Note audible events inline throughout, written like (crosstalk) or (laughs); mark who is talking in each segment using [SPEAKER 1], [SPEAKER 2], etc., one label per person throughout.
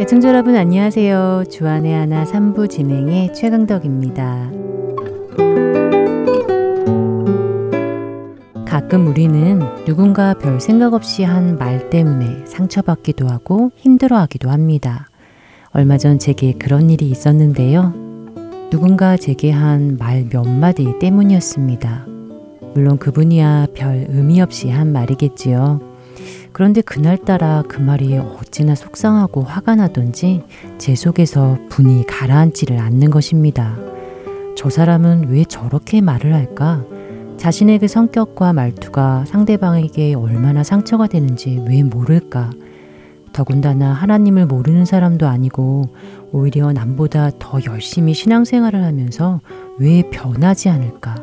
[SPEAKER 1] 애청자 여러분 안녕하세요. 주안의 하나 3부 진행의 최강덕입니다. 가끔 우리는 누군가 별 생각 없이 한 말 때문에 상처받기도 하고 힘들어하기도 합니다. 얼마 전 제게 그런 일이 있었는데요. 누군가 제게 한 말 몇 마디 때문이었습니다. 물론 그분이야 별 의미 없이 한 말이겠지요. 그런데 그날따라 그 말이 어찌나 속상하고 화가 나던지 제 속에서 분이 가라앉지를 않는 것입니다. 저 사람은 왜 저렇게 말을 할까? 자신의 그 성격과 말투가 상대방에게 얼마나 상처가 되는지 왜 모를까? 더군다나 하나님을 모르는 사람도 아니고 오히려 남보다 더 열심히 신앙생활을 하면서 왜 변하지 않을까?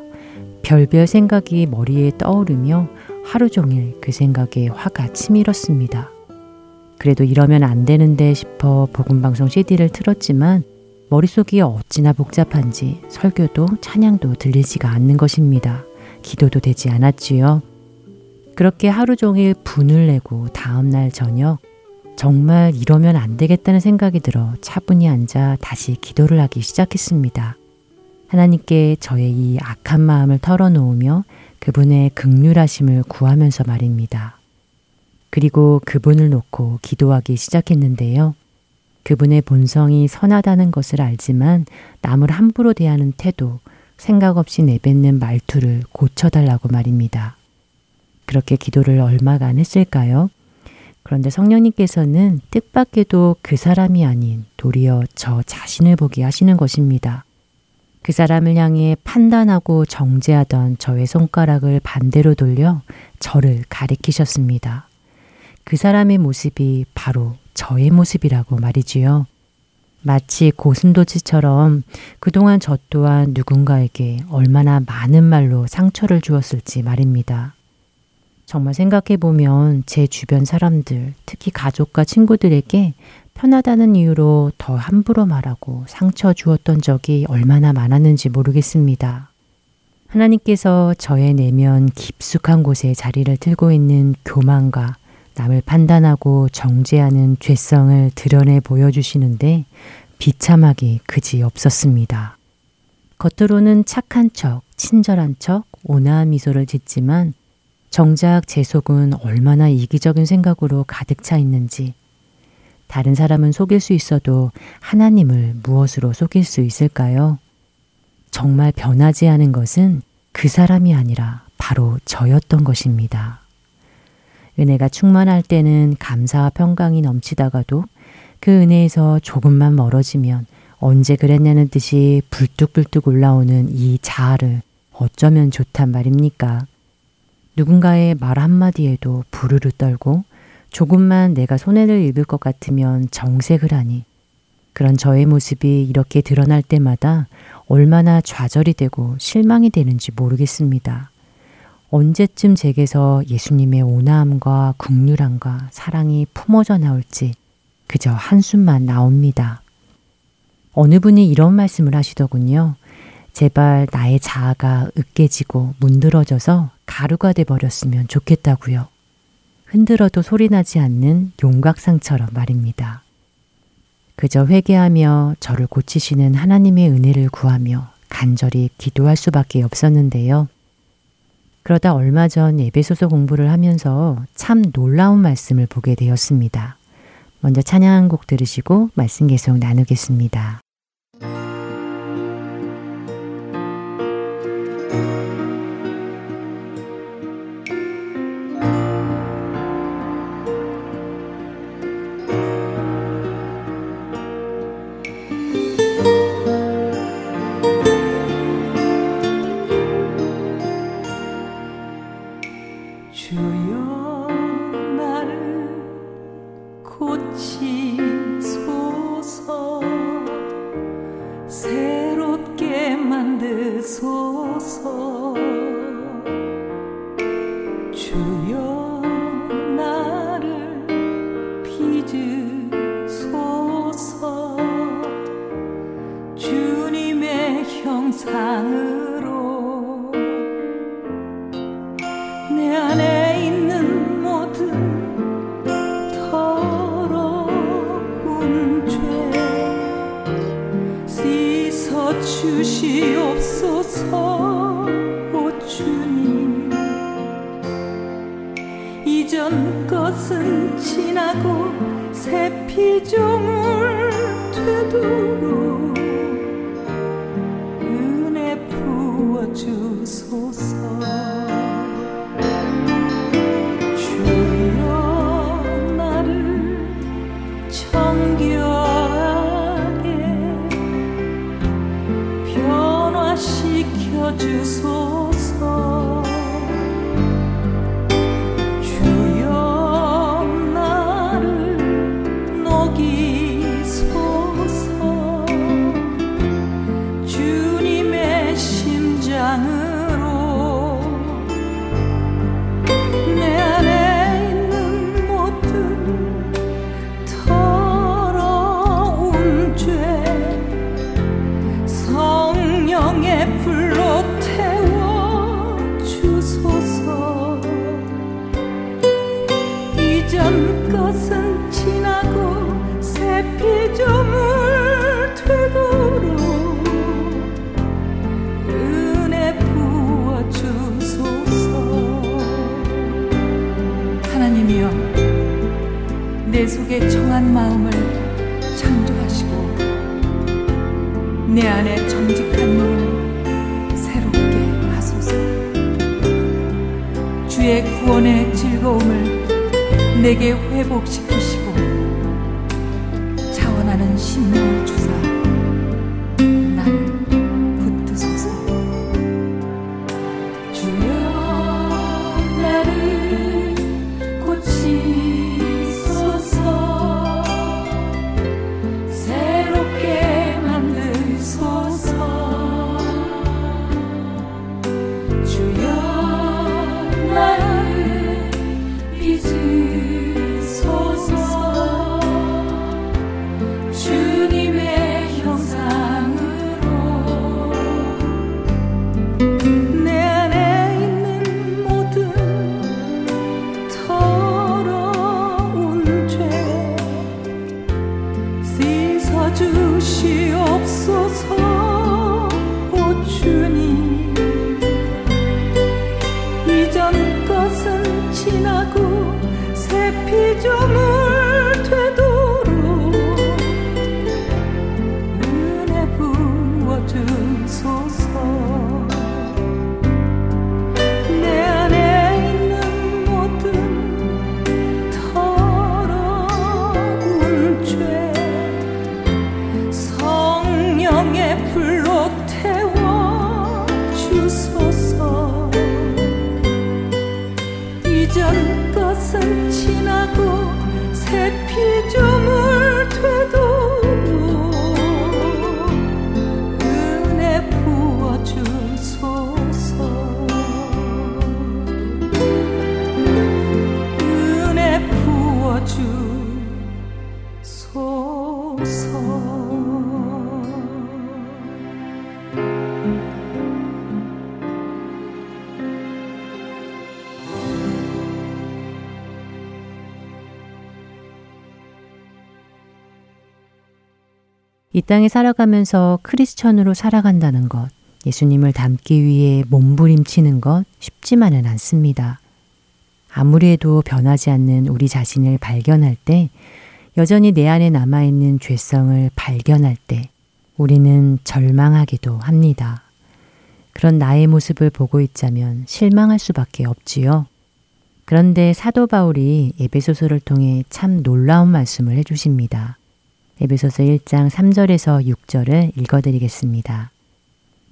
[SPEAKER 1] 별별 생각이 머리에 떠오르며 하루 종일 그 생각에 화가 치밀었습니다. 그래도 이러면 안 되는데 싶어 복음방송 CD를 틀었지만 머릿속이 어찌나 복잡한지 설교도 찬양도 들리지가 않는 것입니다. 기도도 되지 않았지요. 그렇게 하루 종일 분을 내고 다음날 저녁 정말 이러면 안 되겠다는 생각이 들어 차분히 앉아 다시 기도를 하기 시작했습니다. 하나님께 저의 이 악한 마음을 털어놓으며 그분의 극률하심을 구하면서 말입니다. 그리고 그분을 놓고 기도하기 시작했는데요. 그분의 본성이 선하다는 것을 알지만 남을 함부로 대하는 태도, 생각 없이 내뱉는 말투를 고쳐달라고 말입니다. 그렇게 기도를 얼마간 했을까요? 그런데 성령님께서는 뜻밖에도 그 사람이 아닌 도리어 저 자신을 보게 하시는 것입니다. 그 사람을 향해 판단하고 정죄하던 저의 손가락을 반대로 돌려 저를 가리키셨습니다. 그 사람의 모습이 바로 저의 모습이라고 말이지요. 마치 고슴도치처럼 그동안 저 또한 누군가에게 얼마나 많은 말로 상처를 주었을지 말입니다. 정말 생각해 보면 제 주변 사람들, 특히 가족과 친구들에게 편하다는 이유로 더 함부로 말하고 상처 주었던 적이 얼마나 많았는지 모르겠습니다. 하나님께서 저의 내면 깊숙한 곳에 자리를 틀고 있는 교만과 남을 판단하고 정죄하는 죄성을 드러내 보여주시는데 비참하기 그지 없었습니다. 겉으로는 착한 척, 친절한 척, 온화한 미소를 짓지만 정작 제 속은 얼마나 이기적인 생각으로 가득 차 있는지 다른 사람은 속일 수 있어도 하나님을 무엇으로 속일 수 있을까요? 정말 변하지 않은 것은 그 사람이 아니라 바로 저였던 것입니다. 은혜가 충만할 때는 감사와 평강이 넘치다가도 그 은혜에서 조금만 멀어지면 언제 그랬냐는 듯이 불뚝불뚝 올라오는 이 자아를 어쩌면 좋단 말입니까? 누군가의 말 한마디에도 부르르 떨고 조금만 내가 손해를 입을 것 같으면 정색을 하니 그런 저의 모습이 이렇게 드러날 때마다 얼마나 좌절이 되고 실망이 되는지 모르겠습니다. 언제쯤 제게서 예수님의 온화함과 국률함과 사랑이 품어져 나올지 그저 한숨만 나옵니다. 어느 분이 이런 말씀을 하시더군요. 제발 나의 자아가 으깨지고 문드러져서 가루가 돼 버렸으면 좋겠다고요. 흔들어도 소리나지 않는 용각상처럼 말입니다. 그저 회개하며 저를 고치시는 하나님의 은혜를 구하며 간절히 기도할 수밖에 없었는데요. 그러다 얼마 전 예배소서 공부를 하면서 참 놀라운 말씀을 보게 되었습니다. 먼저 찬양 한곡 들으시고 말씀 계속 나누겠습니다.
[SPEAKER 2] desroçar. 그에게 청한 마음을 창조하시고 내 안에 정직한 눈을 새롭게 하소서. 주의 구원의 즐거움을 내게 회복시키
[SPEAKER 1] 이 땅에 살아가면서 크리스천으로 살아간다는 것, 예수님을 닮기 위해 몸부림치는 것 쉽지만은 않습니다. 아무리 해도 변하지 않는 우리 자신을 발견할 때, 여전히 내 안에 남아있는 죄성을 발견할 때, 우리는 절망하기도 합니다. 그런 나의 모습을 보고 있자면 실망할 수밖에 없지요. 그런데 사도 바울이 에베소서를 통해 참 놀라운 말씀을 해주십니다. 에베소서 1장 3절에서 6절을 읽어드리겠습니다.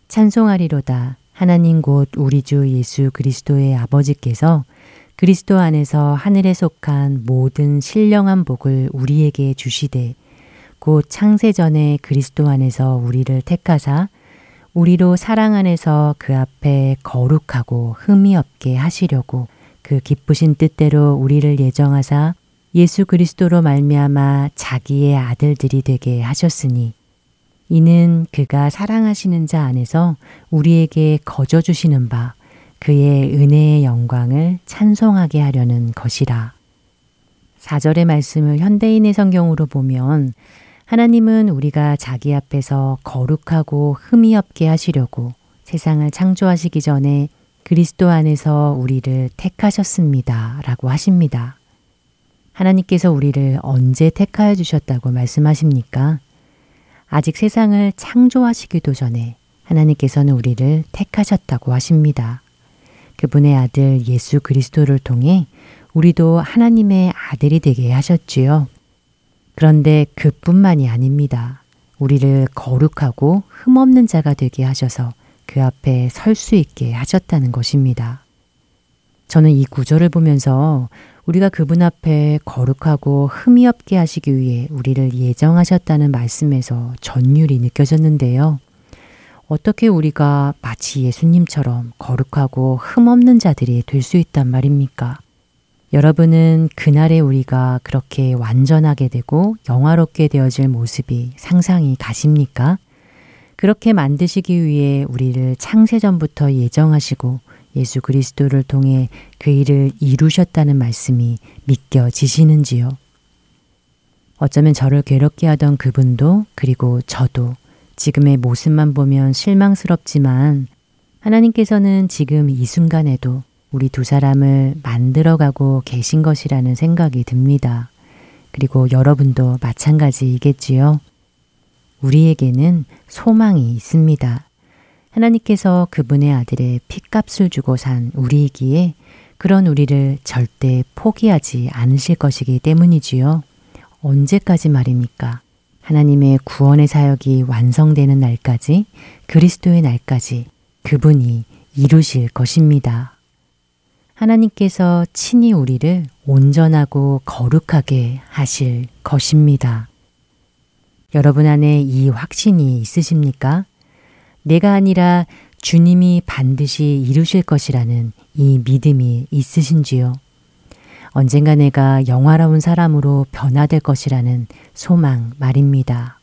[SPEAKER 1] 찬송하리로다 하나님 곧 우리 주 예수 그리스도의 아버지께서 그리스도 안에서 하늘에 속한 모든 신령한 복을 우리에게 주시되 곧 창세 전에 그리스도 안에서 우리를 택하사 우리로 사랑 안에서 그 앞에 거룩하고 흠이 없게 하시려고 그 기쁘신 뜻대로 우리를 예정하사 예수 그리스도로 말미암아 자기의 아들들이 되게 하셨으니 이는 그가 사랑하시는 자 안에서 우리에게 거저 주시는 바 그의 은혜의 영광을 찬송하게 하려는 것이라. 4절의 말씀을 현대인의 성경으로 보면 하나님은 우리가 자기 앞에서 거룩하고 흠이 없게 하시려고 세상을 창조하시기 전에 그리스도 안에서 우리를 택하셨습니다. 라고 하십니다. 하나님께서 우리를 언제 택하여 주셨다고 말씀하십니까? 아직 세상을 창조하시기도 전에 하나님께서는 우리를 택하셨다고 하십니다. 그분의 아들 예수 그리스도를 통해 우리도 하나님의 아들이 되게 하셨지요. 그런데 그뿐만이 아닙니다. 우리를 거룩하고 흠없는 자가 되게 하셔서 그 앞에 설 수 있게 하셨다는 것입니다. 저는 이 구절을 보면서 우리가 그분 앞에 거룩하고 흠이 없게 하시기 위해 우리를 예정하셨다는 말씀에서 전율이 느껴졌는데요. 어떻게 우리가 마치 예수님처럼 거룩하고 흠없는 자들이 될 수 있단 말입니까? 여러분은 그날에 우리가 그렇게 완전하게 되고 영화롭게 되어질 모습이 상상이 가십니까? 그렇게 만드시기 위해 우리를 창세전부터 예정하시고 예수 그리스도를 통해 그 일을 이루셨다는 말씀이 믿겨지시는지요? 어쩌면 저를 괴롭게 하던 그분도 그리고 저도 지금의 모습만 보면 실망스럽지만 하나님께서는 지금 이 순간에도 우리 두 사람을 만들어가고 계신 것이라는 생각이 듭니다. 그리고 여러분도 마찬가지이겠지요. 우리에게는 소망이 있습니다. 하나님께서 그분의 아들의 핏값을 주고 산 우리이기에 그런 우리를 절대 포기하지 않으실 것이기 때문이지요. 언제까지 말입니까? 하나님의 구원의 사역이 완성되는 날까지, 그리스도의 날까지 그분이 이루실 것입니다. 하나님께서 친히 우리를 온전하고 거룩하게 하실 것입니다. 여러분 안에 이 확신이 있으십니까? 내가 아니라 주님이 반드시 이루실 것이라는 이 믿음이 있으신지요? 언젠가 내가 영화로운 사람으로 변화될 것이라는 소망 말입니다.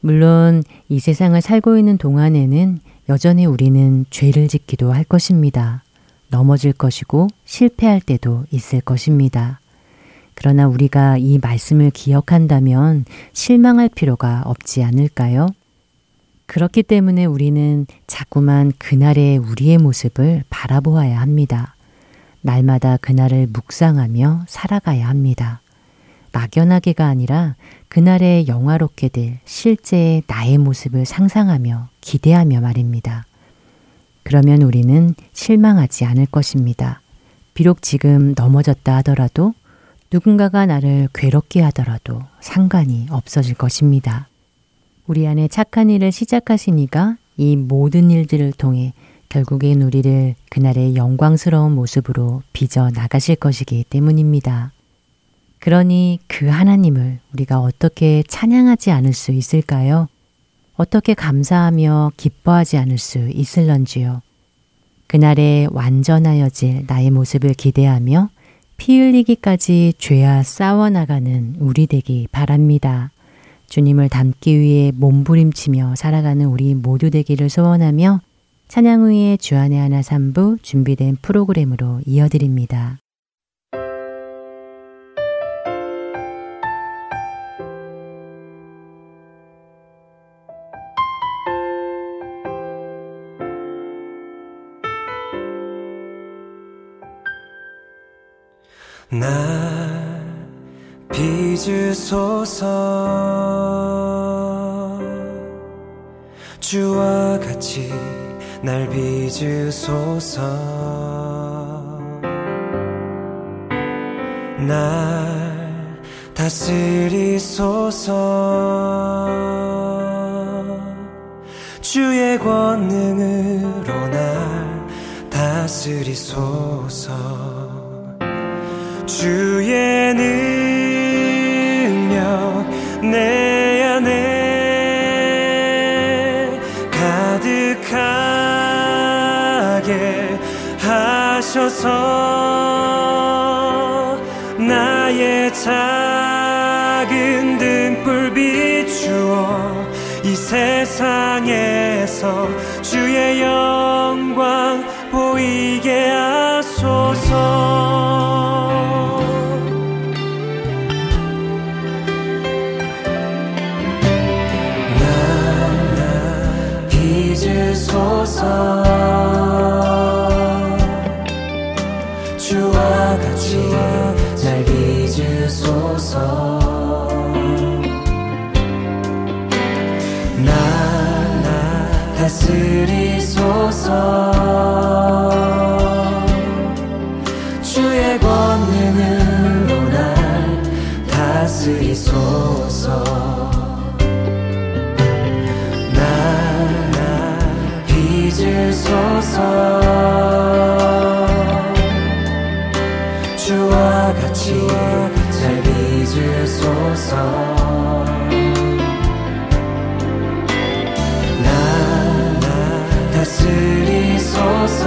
[SPEAKER 1] 물론 이 세상을 살고 있는 동안에는 여전히 우리는 죄를 짓기도 할 것입니다. 넘어질 것이고 실패할 때도 있을 것입니다. 그러나 우리가 이 말씀을 기억한다면 실망할 필요가 없지 않을까요? 그렇기 때문에 우리는 자꾸만 그날의 우리의 모습을 바라보아야 합니다. 날마다 그날을 묵상하며 살아가야 합니다. 막연하게가 아니라 그날의 영화롭게 될 실제의 나의 모습을 상상하며 기대하며 말입니다. 그러면 우리는 실망하지 않을 것입니다. 비록 지금 넘어졌다 하더라도 누군가가 나를 괴롭게 하더라도 상관이 없어질 것입니다. 우리 안에 착한 일을 시작하시니까 이 모든 일들을 통해 결국엔 우리를 그날의 영광스러운 모습으로 빚어 나가실 것이기 때문입니다. 그러니 그 하나님을 우리가 어떻게 찬양하지 않을 수 있을까요? 어떻게 감사하며 기뻐하지 않을 수 있을런지요. 그날에 완전하여질 나의 모습을 기대하며 피 흘리기까지 죄와 싸워나가는 우리 되기 바랍니다. 주님을 닮기 위해 몸부림치며 살아가는 우리 모두 되기를 소원하며 찬양 후에 주안의 하나 3부 준비된 프로그램으로 이어드립니다.
[SPEAKER 3] 날 빚으소서. 주와 같이 날 빚으소서. 날 다스리소서. 주의 권능으로 날 다스리소서. 주의 능력 내 안에 가득하게 하셔서 나의 작은 등불 비추어 이 세상에서 주의 영 빚으소서 다스리소서. 주의 권능으로 날 다스리소서. 날 빚으소서 빚으소서 다스리소서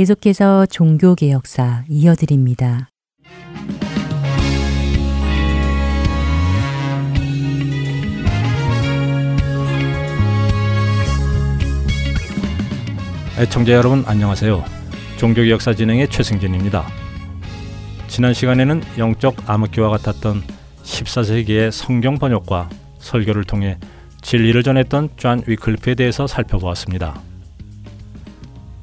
[SPEAKER 1] 계속해서 종교개혁사 이어드립니다.
[SPEAKER 4] 애청자 여러분 안녕하세요. 종교개혁사 진행의 최승진입니다. 지난 시간에는 영적 암흑기와 같았던 14세기의 성경 번역과 설교를 통해 진리를 전했던 존 위클리프에 대해서 살펴보았습니다.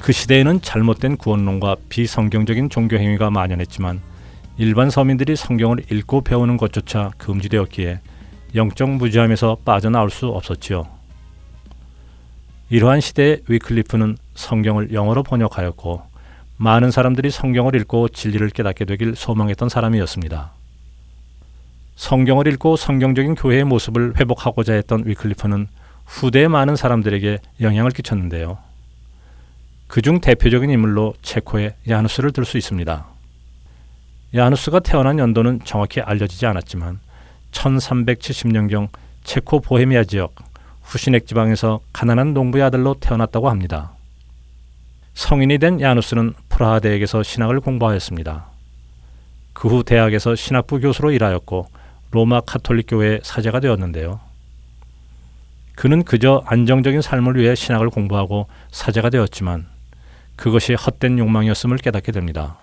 [SPEAKER 4] 그 시대에는 잘못된 구원론과 비성경적인 종교 행위가 만연했지만 일반 서민들이 성경을 읽고 배우는 것조차 금지되었기에 영적 무지함에서 빠져나올 수 없었지요. 이러한 시대에 위클리프는 성경을 영어로 번역하였고 많은 사람들이 성경을 읽고 진리를 깨닫게 되길 소망했던 사람이었습니다. 성경을 읽고 성경적인 교회의 모습을 회복하고자 했던 위클리프는 후대의 많은 사람들에게 영향을 끼쳤는데요. 그중 대표적인 인물로 체코의 야누스를 들 수 있습니다. 야누스가 태어난 연도는 정확히 알려지지 않았지만 1370년경 체코 보헤미아 지역 후시넥 지방에서 가난한 농부의 아들로 태어났다고 합니다. 성인이 된 야누스는 프라하 대학에서 신학을 공부하였습니다. 그 후 대학에서 신학부 교수로 일하였고 로마 카톨릭 교회의 사제가 되었는데요. 그는 그저 안정적인 삶을 위해 신학을 공부하고 사제가 되었지만 그것이 헛된 욕망이었음을 깨닫게 됩니다.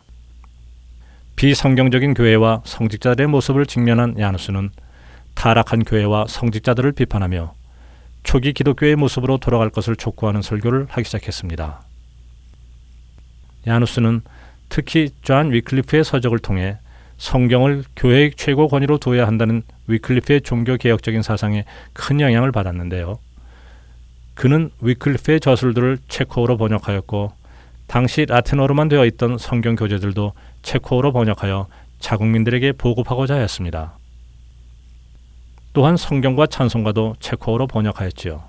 [SPEAKER 4] 비성경적인 교회와 성직자들의 모습을 직면한 야누스는 타락한 교회와 성직자들을 비판하며 초기 기독교의 모습으로 돌아갈 것을 촉구하는 설교를 하기 시작했습니다. 야누스는 특히 존 위클리프의 서적을 통해 성경을 교회의 최고 권위로 두어야 한다는 위클리프의 종교 개혁적인 사상에 큰 영향을 받았는데요. 그는 위클리프의 저술들을 체코어로 번역하였고 당시 라틴어로만 되어 있던 성경 교재들도 체코어로 번역하여 자국민들에게 보급하고자 하였습니다. 또한 성경과 찬송가도 체코어로 번역하였지요.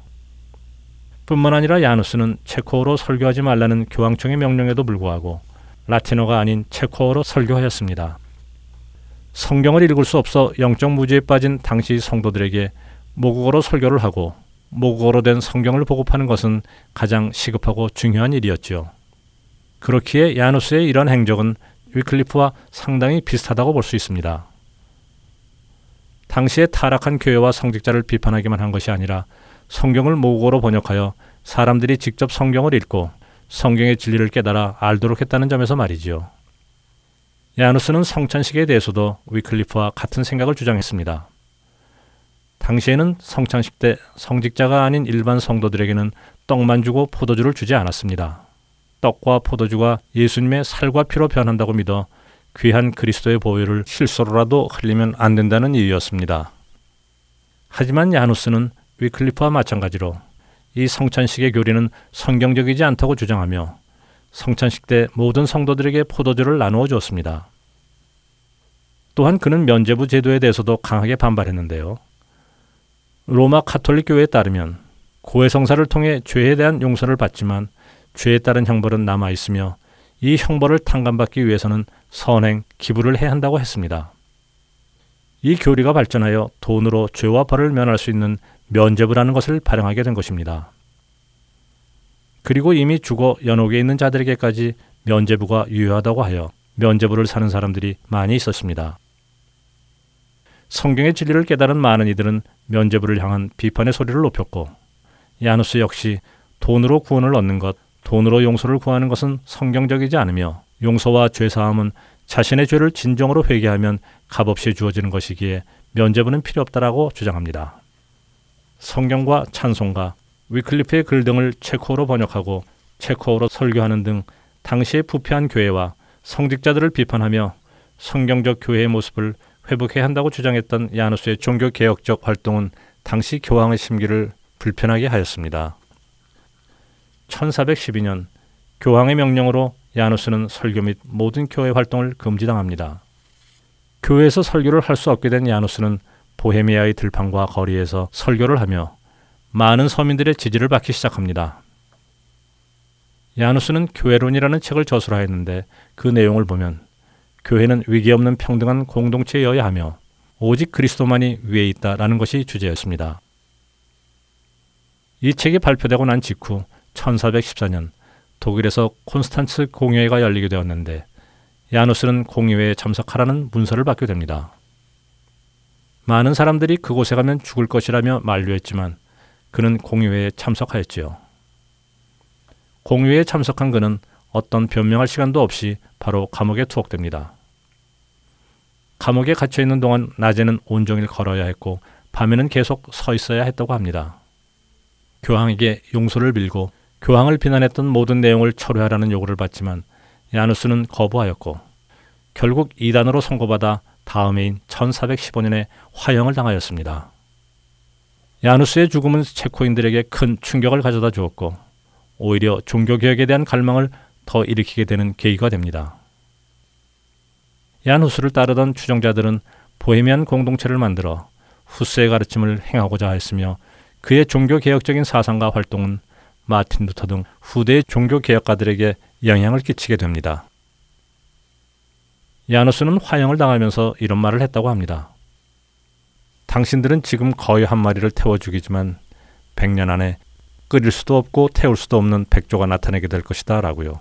[SPEAKER 4] 뿐만 아니라 야누스는 체코어로 설교하지 말라는 교황청의 명령에도 불구하고 라틴어가 아닌 체코어로 설교하였습니다. 성경을 읽을 수 없어 영적 무지에 빠진 당시 성도들에게 모국어로 설교를 하고 모국어로 된 성경을 보급하는 것은 가장 시급하고 중요한 일이었지요. 그렇기에 야누스의 이런 행적은 위클리프와 상당히 비슷하다고 볼 수 있습니다. 당시에 타락한 교회와 성직자를 비판하기만 한 것이 아니라 성경을 모국어로 번역하여 사람들이 직접 성경을 읽고 성경의 진리를 깨달아 알도록 했다는 점에서 말이지요. 야누스는 성찬식에 대해서도 위클리프와 같은 생각을 주장했습니다. 당시에는 성찬식 때 성직자가 아닌 일반 성도들에게는 떡만 주고 포도주를 주지 않았습니다. 떡과 포도주가 예수님의 살과 피로 변한다고 믿어 귀한 그리스도의 보혈을 실수로라도 흘리면 안 된다는 이유였습니다. 하지만 야누스는 위클리프와 마찬가지로 이 성찬식의 교리는 성경적이지 않다고 주장하며 성찬식 때 모든 성도들에게 포도주를 나누어 주었습니다. 또한 그는 면제부 제도에 대해서도 강하게 반발했는데요. 로마 카톨릭 교회에 따르면 고해 성사를 통해 죄에 대한 용서를 받지만 죄에 따른 형벌은 남아 있으며 이 형벌을 탕감받기 위해서는 선행, 기부를 해야 한다고 했습니다. 이 교리가 발전하여 돈으로 죄와 벌을 면할 수 있는 면제부라는 것을 발행하게 된 것입니다. 그리고 이미 죽어 연옥에 있는 자들에게까지 면제부가 유효하다고 하여 면제부를 사는 사람들이 많이 있었습니다. 성경의 진리를 깨달은 많은 이들은 면제부를 향한 비판의 소리를 높였고 야누스 역시 돈으로 구원을 얻는 것, 돈으로 용서를 구하는 것은 성경적이지 않으며 용서와 죄사함은 자신의 죄를 진정으로 회개하면 값없이 주어지는 것이기에 면제부는 필요 없다라고 주장합니다. 성경과 찬송가, 위클리프의 글 등을 체코어로 번역하고 체코어로 설교하는 등 당시의 부패한 교회와 성직자들을 비판하며 성경적 교회의 모습을 회복해야 한다고 주장했던 야누스의 종교 개혁적 활동은 당시 교황의 심기를 불편하게 하였습니다. 1412년 교황의 명령으로 야누스는 설교 및 모든 교회 활동을 금지당합니다. 교회에서 설교를 할 수 없게 된 야누스는 보헤미아의 들판과 거리에서 설교를 하며 많은 서민들의 지지를 받기 시작합니다. 야누스는 교회론이라는 책을 저술하였는데 그 내용을 보면 교회는 위기 없는 평등한 공동체여야 하며 오직 그리스도만이 위에 있다라는 것이 주제였습니다. 이 책이 발표되고 난 직후 1414년 독일에서 콘스탄츠 공회가 열리게 되었는데 야누스는 공의회에 참석하라는 문서를 받게 됩니다. 많은 사람들이 그곳에 가면 죽을 것이라며 만류했지만 그는 공의회에 참석하였지요. 공의회에 참석한 그는 어떤 변명할 시간도 없이 바로 감옥에 투옥됩니다. 감옥에 갇혀 있는 동안 낮에는 온종일 걸어야 했고 밤에는 계속 서 있어야 했다고 합니다. 교황에게 용서를 빌고 교황을 비난했던 모든 내용을 철회하라는 요구를 받지만 야누스는 거부하였고 결국 이단으로 선고받아 다음 해인 1415년에 화형을 당하였습니다. 야누스의 죽음은 체코인들에게 큰 충격을 가져다 주었고 오히려 종교개혁에 대한 갈망을 더 일으키게 되는 계기가 됩니다. 얀 후스를 따르던 추종자들은 보헤미안 공동체를 만들어 후스의 가르침을 행하고자 했으며 그의 종교 개혁적인 사상과 활동은 마틴 루터 등 후대의 종교 개혁가들에게 영향을 끼치게 됩니다. 야누스는 화형을 당하면서 이런 말을 했다고 합니다. 당신들은 지금 거의 한 마리를 태워 죽이지만 100년 안에 끓일 수도 없고 태울 수도 없는 백조가 나타나게 될 것이다 라고요.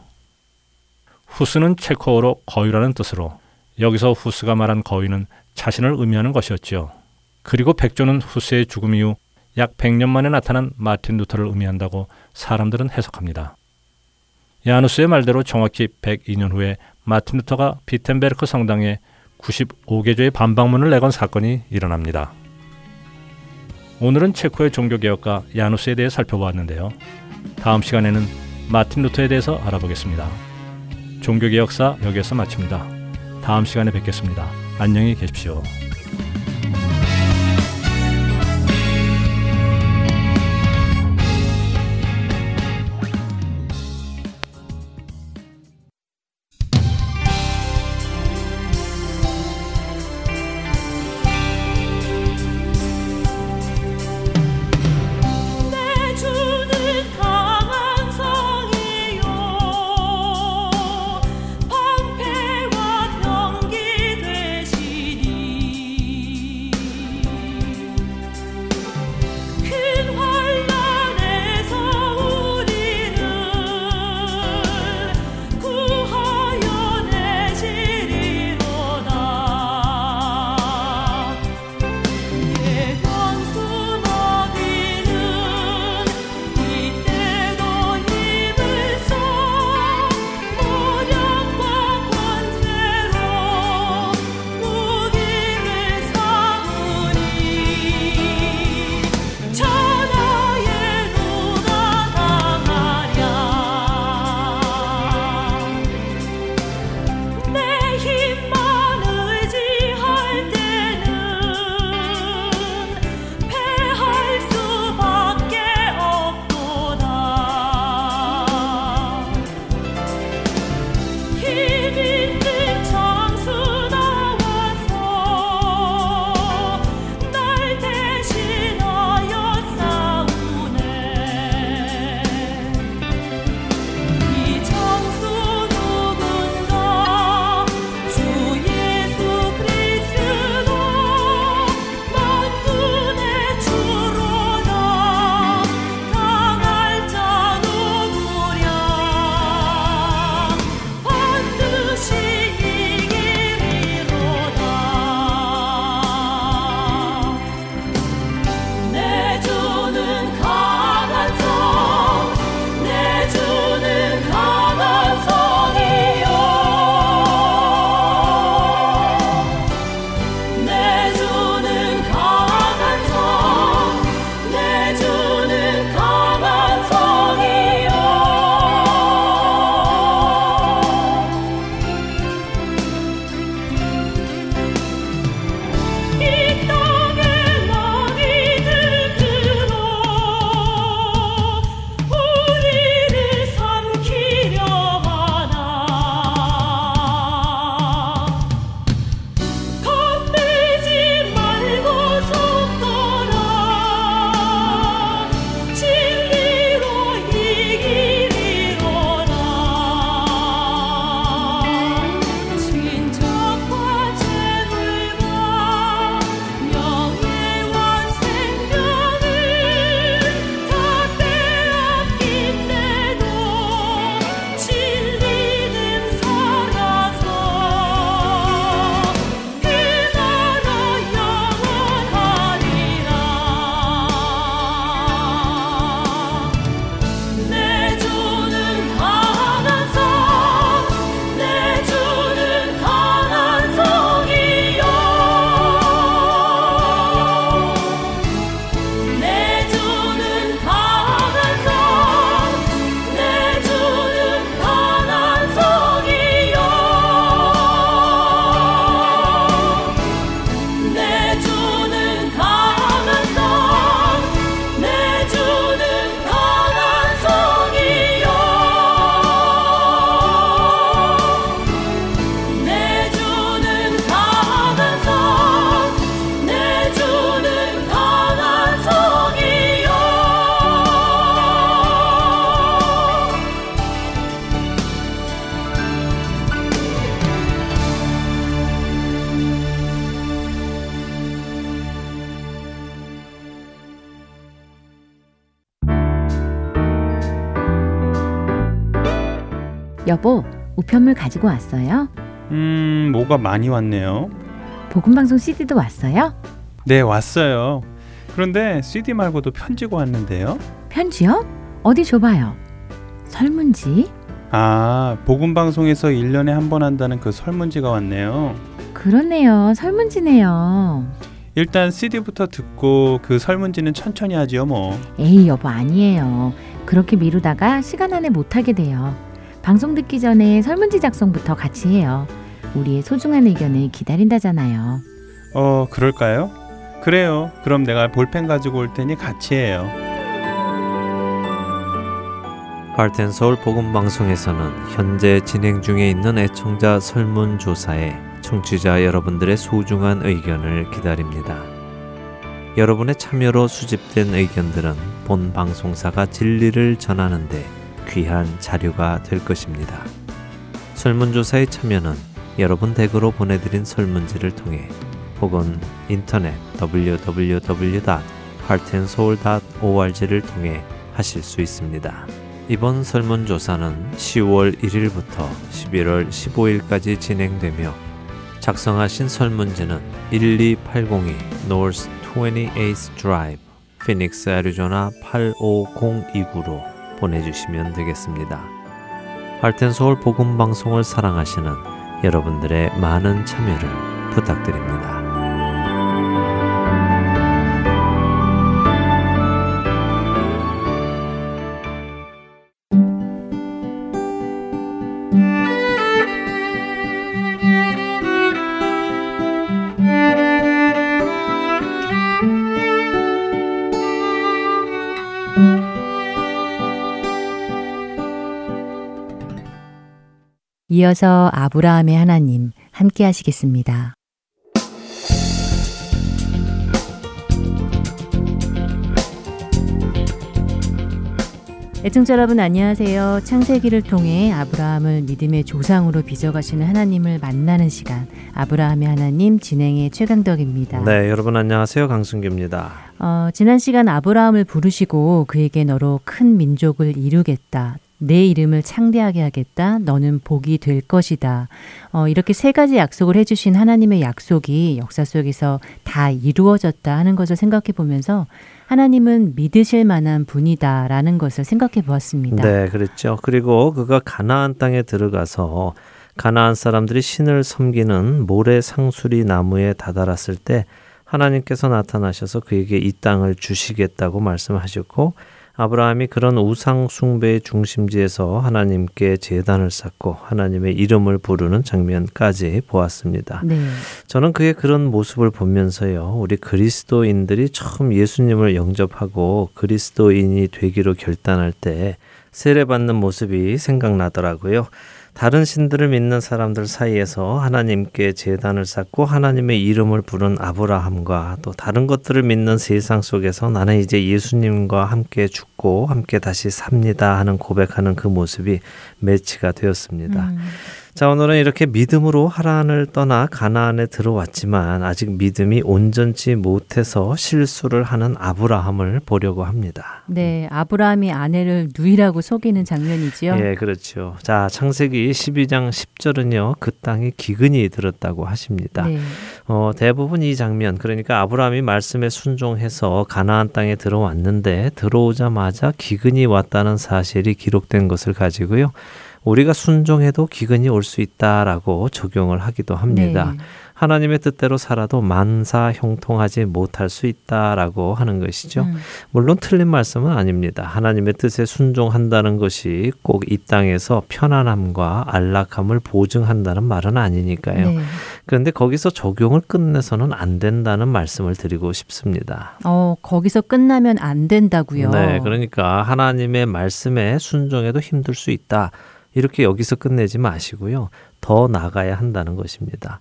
[SPEAKER 4] 후스는 체코어로 거위라는 뜻으로 여기서 후스가 말한 거위는 자신을 의미하는 것이었지요. 그리고 백조는 후스의 죽음 이후 약 100년 만에 나타난 마틴 루터를 의미한다고 사람들은 해석합니다. 야누스의 말대로 정확히 102년 후에 마틴 루터가 비텐베르크 성당에 95개조의 반박문을 내건 사건이 일어납니다. 오늘은 체코의 종교개혁가 야누스에 대해 살펴보았는데요. 다음 시간에는 마틴 루터에 대해서 알아보겠습니다. 종교개혁사 여기에서 마칩니다. 다음 시간에 뵙겠습니다. 안녕히 계십시오.
[SPEAKER 5] 가지고 왔어요?
[SPEAKER 6] 음, 뭐가 많이 왔네요.
[SPEAKER 5] 복음방송 CD도 왔어요?
[SPEAKER 6] 네, 왔어요. 그런데 CD 말고도 편지가 왔는데요.
[SPEAKER 5] 편지요? 어디 줘봐요. 설문지?
[SPEAKER 6] 아, 복음방송에서 1년에 한 번 한다는 그 설문지가 왔네요.
[SPEAKER 5] 그렇네요. 설문지네요.
[SPEAKER 6] 일단 CD부터 듣고 그 설문지는 천천히 하지요, 뭐.
[SPEAKER 5] 에이, 여보, 아니에요. 그렇게 미루다가 시간 안에 못하게 돼요. 방송 듣기 전에 설문지 작성부터 같이 해요. 우리의 소중한 의견을 기다린다잖아요.
[SPEAKER 6] 어, 그럴까요? 그래요. 그럼 내가 볼펜 가지고 올 테니 같이 해요.
[SPEAKER 7] 할텐서울 복음 방송에서는 현재 진행 중에 있는 애청자 설문 조사에 청취자 여러분들의 소중한 의견을 기다립니다. 여러분의 참여로 수집된 의견들은 본 방송사가 진리를 전하는데 귀한 자료가 될 것입니다. 설문조사에 참여는 여러분 댁으로 보내드린 설문지를 통해 혹은 인터넷 www.heartandsoul.org를 통해 하실 수 있습니다. 이번 설문조사는 10월 1일부터 11월 15일까지 진행되며 작성하신 설문지는 12802 North 28th Drive, 피닉스, 애리조나 85029로 보내주시면 되겠습니다. 할텐 서울 복음 방송을 사랑하시는 여러분들의 많은 참여를 부탁드립니다.
[SPEAKER 1] 이어서 아브라함의 하나님 함께 하시겠습니다. 애청자 여러분 안녕하세요. 창세기를 통해 아브라함을 믿음의 조상으로 빚어가시는 하나님을 만나는 시간 아브라함의 하나님 진행의 최강덕입니다.
[SPEAKER 7] 네, 여러분 안녕하세요. 강승규입니다.
[SPEAKER 1] 어, 지난 시간 아브라함을 부르시고 그에게 너로 큰 민족을 이루겠다. 내 이름을 창대하게 하겠다. 너는 복이 될 것이다. 어, 이렇게 세 가지 약속을 해주신 하나님의 약속이 역사 속에서 다 이루어졌다 하는 것을 생각해 보면서 하나님은 믿으실 만한 분이다라는 것을 생각해 보았습니다.
[SPEAKER 7] 네, 그랬죠. 그리고 그가 가나안 땅에 들어가서 가나안 사람들이 신을 섬기는 모래 상수리 나무에 다다랐을 때 하나님께서 나타나셔서 그에게 이 땅을 주시겠다고 말씀하셨고 아브라함이 그런 우상 숭배의 중심지에서 하나님께 제단을 쌓고 하나님의 이름을 부르는 장면까지 보았습니다.
[SPEAKER 1] 네.
[SPEAKER 7] 저는 그의 그런 모습을 보면서요. 우리 그리스도인들이 처음 예수님을 영접하고 그리스도인이 되기로 결단할 때 세례받는 모습이 생각나더라고요. 다른 신들을 믿는 사람들 사이에서 하나님께 제단을 쌓고 하나님의 이름을 부른 아브라함과 또 다른 것들을 믿는 세상 속에서 나는 이제 예수님과 함께 죽고 함께 다시 삽니다 하는 고백하는 그 모습이 매치가 되었습니다.
[SPEAKER 1] 음.
[SPEAKER 7] 자, 오늘은 이렇게 믿음으로 하란을 떠나 가나안에 들어왔지만 아직 믿음이 온전치 못해서 실수를 하는 아브라함을 보려고 합니다.
[SPEAKER 1] 네, 아브라함이 아내를 누이라고 속이는 장면이지요.
[SPEAKER 7] 예, 그렇죠. 자, 창세기 12장 10절은요. 그 땅에 기근이 들었다고 하십니다.
[SPEAKER 1] 네.
[SPEAKER 7] 어, 대부분 이 장면 그러니까 아브라함이 말씀에 순종해서 가나안 땅에 들어왔는데 들어오자마자 기근이 왔다는 사실이 기록된 것을 가지고요. 우리가 순종해도 기근이 올 수 있다라고 적용을 하기도 합니다.
[SPEAKER 1] 네.
[SPEAKER 7] 하나님의 뜻대로 살아도 만사 형통하지 못할 수 있다라고 하는 것이죠.
[SPEAKER 1] 음.
[SPEAKER 7] 물론 틀린 말씀은 아닙니다. 하나님의 뜻에 순종한다는 것이 꼭 이 땅에서 편안함과 안락함을 보증한다는 말은 아니니까요.
[SPEAKER 1] 네.
[SPEAKER 7] 그런데 거기서 적용을 끝내서는 안 된다는 말씀을 드리고 싶습니다.
[SPEAKER 1] 어, 거기서 끝나면 안 된다고요.
[SPEAKER 7] 네, 그러니까 하나님의 말씀에 순종해도 힘들 수 있다. 이렇게 여기서 끝내지 마시고요. 더 나가야 한다는 것입니다.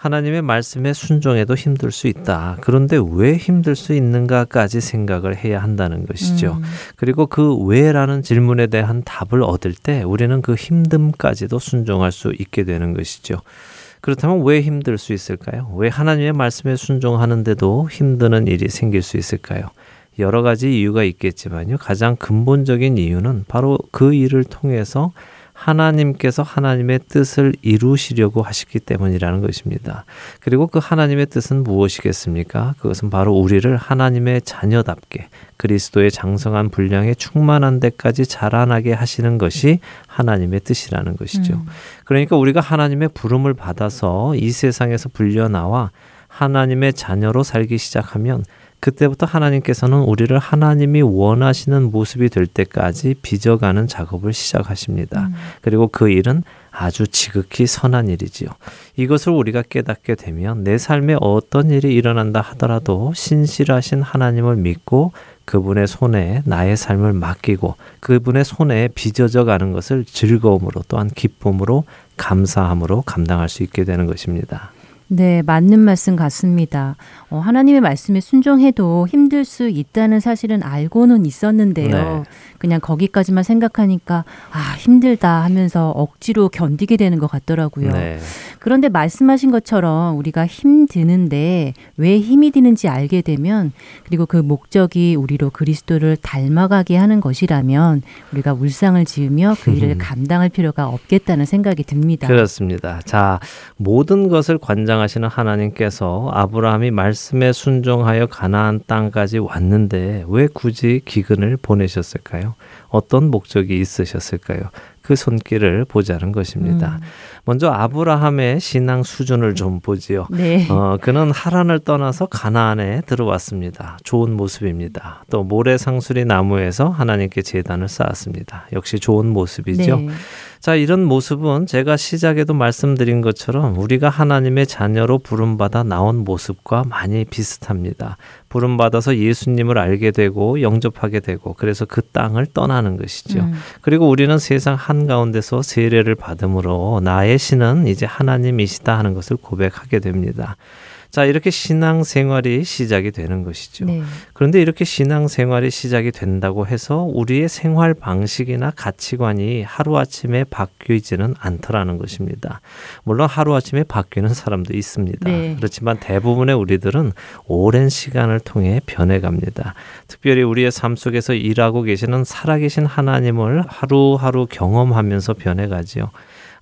[SPEAKER 7] 하나님의 말씀에 순종해도 힘들 수 있다. 그런데 왜 힘들 수 있는가까지 생각을 해야 한다는 것이죠.
[SPEAKER 1] 음.
[SPEAKER 7] 그리고 그 왜라는 질문에 대한 답을 얻을 때 우리는 그 힘듦까지도 순종할 수 있게 되는 것이죠. 그렇다면 왜 힘들 수 있을까요? 왜 하나님의 말씀에 순종하는데도 힘드는 일이 생길 수 있을까요? 여러 가지 이유가 있겠지만요. 가장 근본적인 이유는 바로 그 일을 통해서 하나님께서 하나님의 뜻을 이루시려고 하셨기 때문이라는 것입니다. 그리고 그 하나님의 뜻은 무엇이겠습니까? 그것은 바로 우리를 하나님의 자녀답게 그리스도의 장성한 분량에 충만한 데까지 자라나게 하시는 것이 하나님의 뜻이라는 것이죠.
[SPEAKER 1] 음.
[SPEAKER 7] 그러니까 우리가 하나님의 부름을 받아서 이 세상에서 불려나와 하나님의 자녀로 살기 시작하면 그때부터 하나님께서는 우리를 하나님이 원하시는 모습이 될 때까지 빚어가는 작업을 시작하십니다.
[SPEAKER 1] 음.
[SPEAKER 7] 그리고 그 일은 아주 지극히 선한 일이지요. 이것을 우리가 깨닫게 되면 내 삶에 어떤 일이 일어난다 하더라도 신실하신 하나님을 믿고 그분의 손에 나의 삶을 맡기고 그분의 손에 빚어져 가는 것을 즐거움으로 또한 기쁨으로 감사함으로 감당할 수 있게 되는 것입니다.
[SPEAKER 1] 네, 맞는 말씀 같습니다. 어, 하나님의 말씀에 순종해도 힘들 수 있다는 사실은 알고는 있었는데요.
[SPEAKER 7] 네.
[SPEAKER 1] 그냥 거기까지만 생각하니까 아 힘들다 하면서 억지로 견디게 되는 것 같더라고요.
[SPEAKER 7] 네.
[SPEAKER 1] 그런데 말씀하신 것처럼 우리가 힘드는데 왜 힘이 드는지 알게 되면 그리고 그 목적이 우리로 그리스도를 닮아가게 하는 것이라면 우리가 울상을 지으며 그 일을 (laughs) 감당할 필요가 없겠다는 생각이 듭니다.
[SPEAKER 7] 그렇습니다. 자, 모든 것을 관장 하시는 하나님께서 아브라함이 말씀에 순종하여 가나안 땅까지 왔는데 왜 굳이 기근을 보내셨을까요? 어떤 목적이 있으셨을까요? 그 손길을 보자는 것입니다.
[SPEAKER 1] 음.
[SPEAKER 7] 먼저 아브라함의 신앙 수준을 좀 보지요.
[SPEAKER 1] 네.
[SPEAKER 7] 어, 그는 하란을 떠나서 가나안에 들어왔습니다. 좋은 모습입니다. 또 모래 상수리 나무에서 하나님께 제단을 쌓았습니다. 역시 좋은 모습이죠.
[SPEAKER 1] 네.
[SPEAKER 7] 자, 이런 모습은 제가 시작에도 말씀드린 것처럼 우리가 하나님의 자녀로 부름받아 나온 모습과 많이 비슷합니다. 부름받아서 예수님을 알게 되고 영접하게 되고 그래서 그 땅을 떠나는 것이죠.
[SPEAKER 1] 음.
[SPEAKER 7] 그리고 우리는 세상 한가운데서 세례를 받음으로 나의 신은 이제 하나님이시다 하는 것을 고백하게 됩니다. 자, 이렇게 신앙 생활이 시작이 되는 것이죠.
[SPEAKER 1] 네.
[SPEAKER 7] 그런데 이렇게 신앙 생활이 시작이 된다고 해서 우리의 생활 방식이나 가치관이 하루아침에 바뀌지는 않더라는 것입니다. 물론 하루아침에 바뀌는 사람도 있습니다.
[SPEAKER 1] 네.
[SPEAKER 7] 그렇지만 대부분의 우리들은 오랜 시간을 통해 변해갑니다. 특별히 우리의 삶 속에서 일하고 계시는 살아계신 하나님을 하루하루 경험하면서 변해가지요.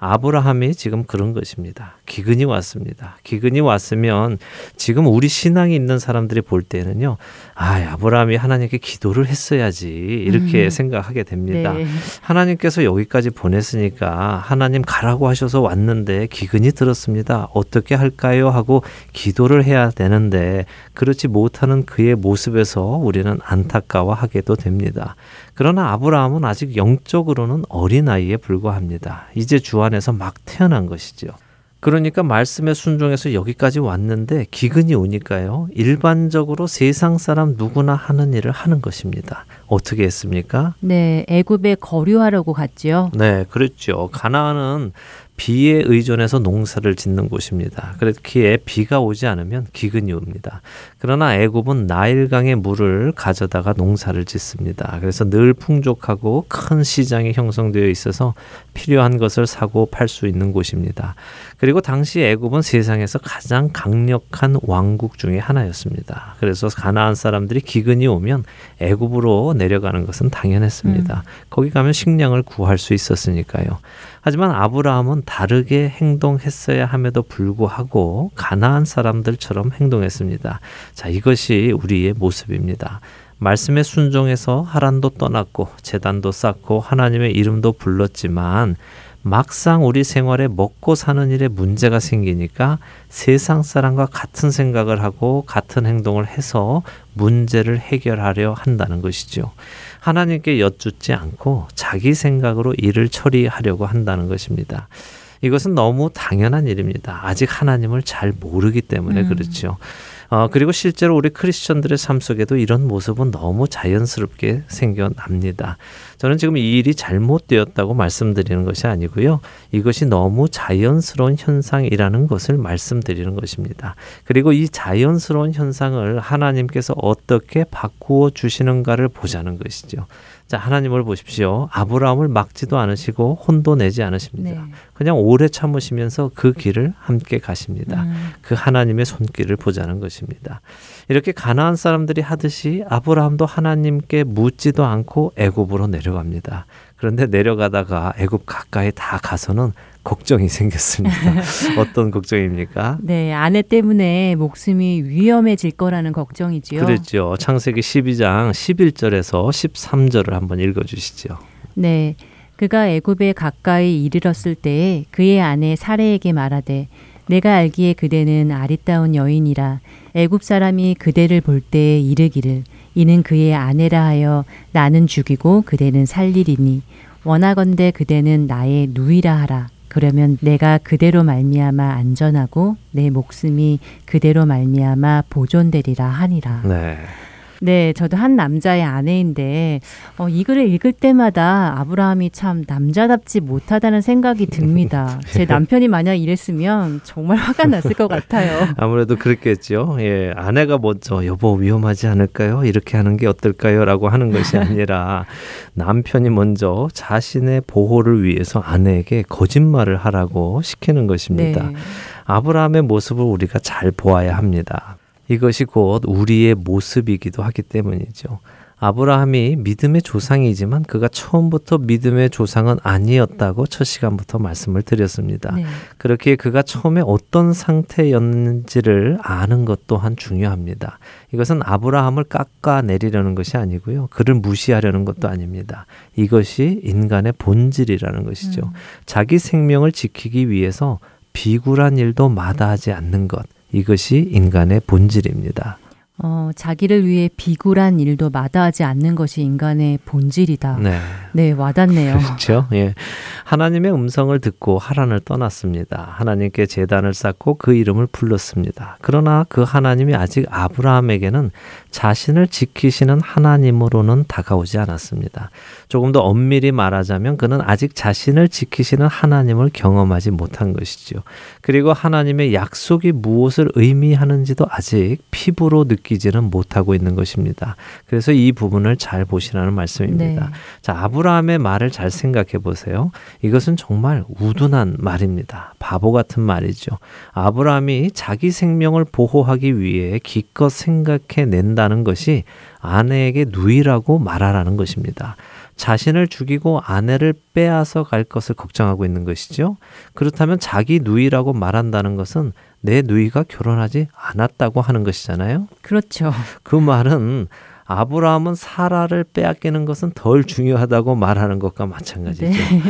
[SPEAKER 7] 아브라함이 지금 그런 것입니다. 기근이 왔습니다. 기근이 왔으면 지금 우리 신앙이 있는 사람들이 볼 때는요, 아, 아브라함이 하나님께 기도를 했어야지 이렇게
[SPEAKER 1] 음.
[SPEAKER 7] 생각하게 됩니다.
[SPEAKER 1] 네.
[SPEAKER 7] 하나님께서 여기까지 보냈으니까 하나님 가라고 하셔서 왔는데 기근이 들었습니다. 어떻게 할까요? 하고 기도를 해야 되는데 그렇지 못하는 그의 모습에서 우리는 안타까워하게도 됩니다. 그러나 아브라함은 아직 영적으로는 어린아이에 불과합니다. 이제 주 안에서 막 태어난 것이죠. 그러니까 말씀에 순종해서 여기까지 왔는데 기근이 오니까요. 일반적으로 세상 사람 누구나 하는 일을 하는 것입니다. 어떻게 했습니까?
[SPEAKER 1] 네, 애굽에 거류하려고 갔지요.
[SPEAKER 7] 네, 그렇죠. 가나안은 비에 의존해서 농사를 짓는 곳입니다. 그렇기에 비가 오지 않으면 기근이 옵니다. 그러나 애굽은 나일강의 물을 가져다가 농사를 짓습니다. 그래서 늘 풍족하고 큰 시장이 형성되어 있어서 필요한 것을 사고 팔 수 있는 곳입니다. 그리고 당시 애굽은 세상에서 가장 강력한 왕국 중의 하나였습니다. 그래서 가나안 사람들이 기근이 오면 애굽으로 내려가는 것은 당연했습니다. 거기 가면 식량을 구할 수 있었으니까요. 하지만 아브라함은 다르게 행동했어야 함에도 불구하고 가나안 사람들처럼 행동했습니다. 자, 이것이 우리의 모습입니다. 말씀에 순종해서 하란도 떠났고 재단도 쌓고 하나님의 이름도 불렀지만 막상 우리 생활에 먹고 사는 일에 문제가 생기니까 세상 사람과 같은 생각을 하고 같은 행동을 해서 문제를 해결하려 한다는 것이죠. 하나님께 여쭙지 않고 자기 생각으로 일을 처리하려고 한다는 것입니다. 이것은 너무 당연한 일입니다. 아직 하나님을 잘 모르기 때문에
[SPEAKER 1] 음.
[SPEAKER 7] 그렇죠. 어, 그리고 실제로 우리 크리스천들의 삶 속에도 이런 모습은 너무 자연스럽게 생겨납니다. 저는 지금 이 일이 잘못되었다고 말씀드리는 것이 아니고요. 이것이 너무 자연스러운 현상이라는 것을 말씀드리는 것입니다. 그리고 이 자연스러운 현상을 하나님께서 어떻게 바꾸어 주시는가를 보자는 것이죠. 자, 하나님을 보십시오. 아브라함을 막지도 않으시고 혼도 내지 않으십니다.
[SPEAKER 1] 네.
[SPEAKER 7] 그냥 오래 참으시면서 그 길을 함께 가십니다.
[SPEAKER 1] 음.
[SPEAKER 7] 그 하나님의 손길을 보자는 것입니다. 이렇게 가나안 사람들이 하듯이 아브라함도 하나님께 묻지도 않고 애굽으로 내려갑니다. 그런데 내려가다가 애굽 가까이 다 가서는 걱정이 생겼습니다. (laughs) 어떤 걱정입니까?
[SPEAKER 1] 네, 아내 때문에 목숨이 위험해질 거라는 걱정이지요.
[SPEAKER 7] 그랬죠. 창세기 12장 11절에서 13절을 한번 읽어 주시죠.
[SPEAKER 1] 네. 그가 애굽에 가까이 이르렀을 때에 그의 아내 사레에게 말하되 내가 알기에 그대는 아리따운 여인이라 애굽 사람이 그대를 볼 때에 이르기를 이는 그의 아내라 하여 나는 죽이고 그대는 살리리니 원하건대 그대는 나의 누이라 하라 그러면 내가 그대로 말미암아 안전하고 내 목숨이 그대로 말미암아 보존되리라 하니라.
[SPEAKER 7] 네.
[SPEAKER 1] 네, 저도 한 남자의 아내인데 어, 이 글을 읽을 때마다 아브라함이 참 남자답지 못하다는 생각이 듭니다. (laughs) 제 남편이 만약 이랬으면 정말 화가 났을 것 같아요. (laughs)
[SPEAKER 7] 아무래도 그렇겠죠. 예, 아내가 먼저 여보 위험하지 않을까요? 이렇게 하는 게 어떨까요?라고 하는 것이 아니라 (laughs) 남편이 먼저 자신의 보호를 위해서 아내에게 거짓말을 하라고 시키는 것입니다.
[SPEAKER 1] 네.
[SPEAKER 7] 아브라함의 모습을 우리가 잘 보아야 합니다. 이것이 곧 우리의 모습이기도 하기 때문이죠. 아브라함이 믿음의 조상이지만 그가 처음부터 믿음의 조상은 아니었다고 첫 시간부터 말씀을 드렸습니다.
[SPEAKER 1] 네.
[SPEAKER 7] 그렇기에 그가 처음에 어떤 상태였는지를 아는 것 또한 중요합니다. 이것은 아브라함을 깎아내리려는 것이 아니고요. 그를 무시하려는 것도 아닙니다. 이것이 인간의 본질이라는 것이죠.
[SPEAKER 1] 음.
[SPEAKER 7] 자기 생명을 지키기 위해서 비굴한 일도 마다하지 않는 것. 이것이 인간의 본질입니다.
[SPEAKER 1] 어, 자기를 위해 비굴한 일도 마다하지 않는 것이 인간의 본질이다.
[SPEAKER 7] 네.
[SPEAKER 1] 네, 와닿네요. (laughs)
[SPEAKER 7] 그렇죠. 예. 하나님의 음성을 듣고 하란을 떠났습니다. 하나님께 제단을 쌓고 그 이름을 불렀습니다. 그러나 그 하나님이 아직 아브라함에게는 자신을 지키시는 하나님으로는 다가오지 않았습니다. 조금 더 엄밀히 말하자면 그는 아직 자신을 지키시는 하나님을 경험하지 못한 것이죠. 그리고 하나님의 약속이 무엇을 의미하는지도 아직 피부로 느끼 지는 못하고 있는 것입니다. 그래서 이 부분을 잘 보시라는 말씀입니다.
[SPEAKER 1] 네.
[SPEAKER 7] 자, 아브라함의 말을 잘 생각해 보세요. 이것은 정말 우둔한 말입니다. 바보 같은 말이죠. 아브라함이 자기 생명을 보호하기 위해 기껏 생각해 낸다는 것이 아내에게 누이라고 말하라는 것입니다. 자신을 죽이고 아내를 빼앗아 갈 것을 걱정하고 있는 것이죠. 그렇다면 자기 누이라고 말한다는 것은 내 누이가 결혼하지 않았다고 하는 것이잖아요.
[SPEAKER 1] 그렇죠.
[SPEAKER 7] 그 말은 아브라함은 사라를 빼앗기는 것은 덜 중요하다고 말하는 것과 마찬가지죠.
[SPEAKER 1] 네.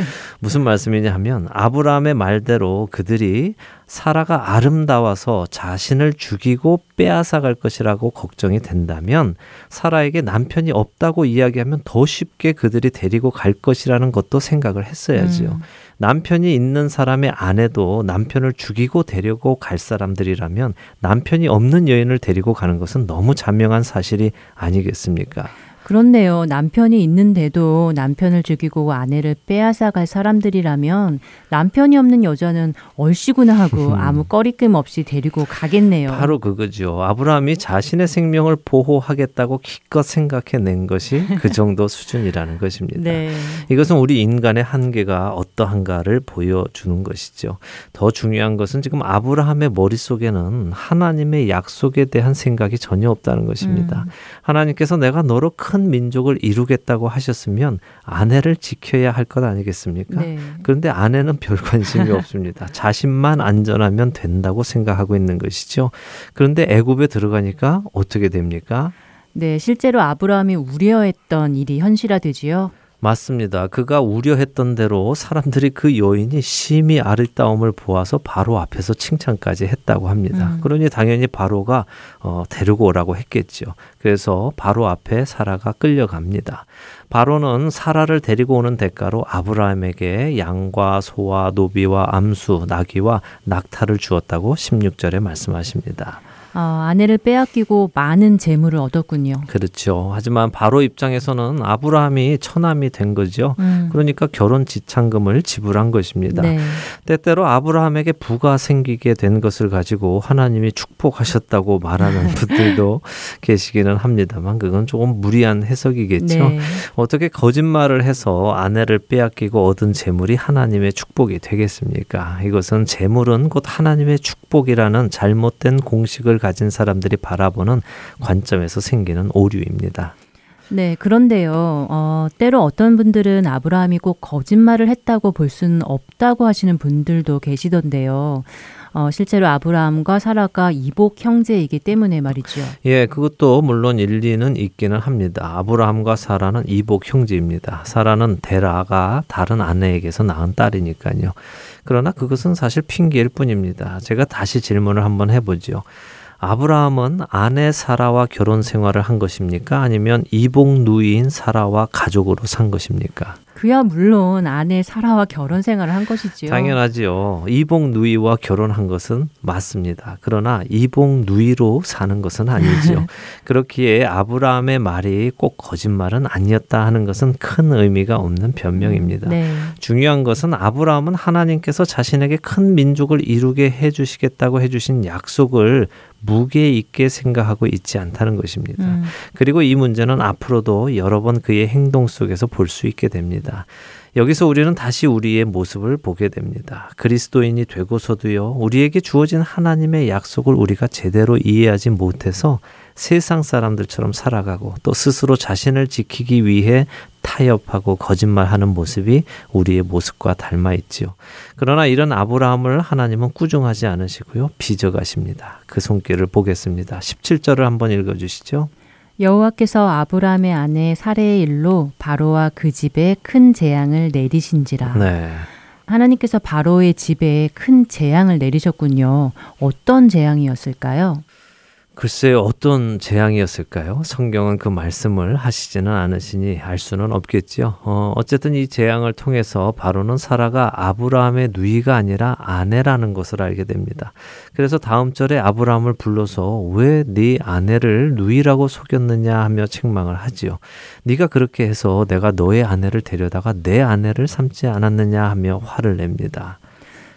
[SPEAKER 7] 무슨 말씀이냐 하면 아브라함의 말대로 그들이 사라가 아름다워서 자신을 죽이고 빼앗아 갈 것이라고 걱정이 된다면 사라에게 남편이 없다고 이야기하면 더 쉽게 그들이 데리고 갈 것이라는 것도 생각을 했어야지요.
[SPEAKER 1] 음.
[SPEAKER 7] 남편이 있는 사람의 아내도 남편을 죽이고 데리고 갈 사람들이라면 남편이 없는 여인을 데리고 가는 것은 너무 잔명한 사실이 아니겠습니까?
[SPEAKER 1] 그렇네요. 남편이 있는데도 남편을 죽이고 아내를 빼앗아 갈 사람들이라면 남편이 없는 여자는 얼씨구나 하고 (laughs) 아무 꺼리낌 없이 데리고 가겠네요.
[SPEAKER 7] 바로 그거죠. 아브라함이 자신의 생명을 보호하겠다고 기껏 생각해낸 것이 그 (laughs) 정도 수준이라는 것입니다.
[SPEAKER 1] 네.
[SPEAKER 7] 이것은 우리 인간의 한계가 어떠한가를 보여주는 것이죠. 더 중요한 것은 지금 아브라함의 머릿속에는 하나님의 약속에 대한 생각이 전혀 없다는 것입니다.
[SPEAKER 1] 음.
[SPEAKER 7] 하나님께서 내가 너로 큰 민족을 이루겠다고 하셨으면 아내를 지켜야 할 것 아니겠습니까?
[SPEAKER 1] 네.
[SPEAKER 7] 그런데 아내는 별 관심이 없습니다. (laughs) 자신만 안전하면 된다고 생각하고 있는 것이죠. 그런데 애굽에 들어가니까 어떻게 됩니까?
[SPEAKER 1] 네, 실제로 아브라함이 우려했던 일이 현실화되지요.
[SPEAKER 7] 맞습니다. 그가 우려했던 대로 사람들이 그 여인이 심히 아름다움을 보아서 바로 앞에서 칭찬까지 했다고 합니다.
[SPEAKER 1] 음.
[SPEAKER 7] 그러니 당연히 바로가 어, 데리고 오라고 했겠죠. 그래서 바로 앞에 사라가 끌려갑니다. 바로는 사라를 데리고 오는 대가로 아브라함에게 양과 소와 노비와 암수, 나귀와 낙타를 주었다고 16절에 말씀하십니다.
[SPEAKER 1] 어, 아내를 빼앗기고 많은 재물을 얻었군요.
[SPEAKER 7] 그렇죠. 하지만 바로 입장에서는 아브라함이 처남이 된 거죠.
[SPEAKER 1] 음.
[SPEAKER 7] 그러니까 결혼 지참금을 지불한 것입니다.
[SPEAKER 1] 네.
[SPEAKER 7] 때때로 아브라함에게 부가 생기게 된 것을 가지고 하나님이 축복하셨다고 말하는 (laughs) 분들도 계시기는 합니다만 그건 조금 무리한 해석이겠죠.
[SPEAKER 1] 네.
[SPEAKER 7] 어떻게 거짓말을 해서 아내를 빼앗기고 얻은 재물이 하나님의 축복이 되겠습니까? 이것은 재물은 곧 하나님의 축복이라는 잘못된 공식을 가진 사람들이 바라보는 관점에서 생기는 오류입니다.
[SPEAKER 1] 네, 그런데요. 어, 때로 어떤 분들은 아브라함이 꼭 거짓말을 했다고 볼 수는 없다고 하시는 분들도 계시던데요. 어, 실제로 아브라함과 사라가 이복 형제이기 때문에 말이죠.
[SPEAKER 7] 예, 그것도 물론 일리는 있기는 합니다. 아브라함과 사라는 이복 형제입니다. 사라는 데라가 다른 아내에게서 낳은 딸이니까요. 그러나 그것은 사실 핑계일 뿐입니다. 제가 다시 질문을 한번 해보죠. 아브라함은 아내 사라와 결혼 생활을 한 것입니까? 아니면 이복 누이인 사라와 가족으로 산 것입니까?
[SPEAKER 1] 그야 물론 아내 사라와 결혼 생활을 한 것이지요.
[SPEAKER 7] 당연하지요. 이복 누이와 결혼한 것은 맞습니다. 그러나 이복 누이로 사는 것은 아니지요. (laughs) 그렇기에 아브라함의 말이 꼭 거짓말은 아니었다 하는 것은 큰 의미가 없는 변명입니다.
[SPEAKER 1] 네.
[SPEAKER 7] 중요한 것은 아브라함은 하나님께서 자신에게 큰 민족을 이루게 해 주시겠다고 해 주신 약속을 무게 있게 생각하고 있지 않다는 것입니다.
[SPEAKER 1] 음,
[SPEAKER 7] 그리고 이 문제는 앞으로도 여러 번 그의 행동 속에서 볼 수 있게 됩니다. 여기서 우리는 다시 우리의 모습을 보게 됩니다. 그리스도인이 되고서도요, 우리에게 주어진 하나님의 약속을 우리가 제대로 이해하지 못해서 세상 사람들처럼 살아가고 또 스스로 자신을 지키기 위해 타협하고 거짓말하는 모습이 우리의 모습과 닮아 있지요. 그러나 이런 아브라함을 하나님은 꾸중하지 않으시고요. 빚어가십니다. 그 손길을 보겠습니다. 17절을 한번 읽어 주시죠.
[SPEAKER 1] 여호와께서 아브라함의 아내 사레의 일로 바로와 그 집에 큰 재앙을 내리신지라.
[SPEAKER 7] 네.
[SPEAKER 1] 하나님께서 바로의 집에 큰 재앙을 내리셨군요. 어떤 재앙이었을까요?
[SPEAKER 7] 글쎄 어떤 재앙이었을까요? 성경은 그 말씀을 하시지는 않으시니 알 수는 없겠지요. 어, 어쨌든 이 재앙을 통해서 바로는 사라가 아브라함의 누이가 아니라 아내라는 것을 알게 됩니다. 그래서 다음 절에 아브라함을 불러서 왜 네 아내를 누이라고 속였느냐 하며 책망을 하지요. 네가 그렇게 해서 내가 너의 아내를 데려다가 내 아내를 삼지 않았느냐 하며 화를 냅니다.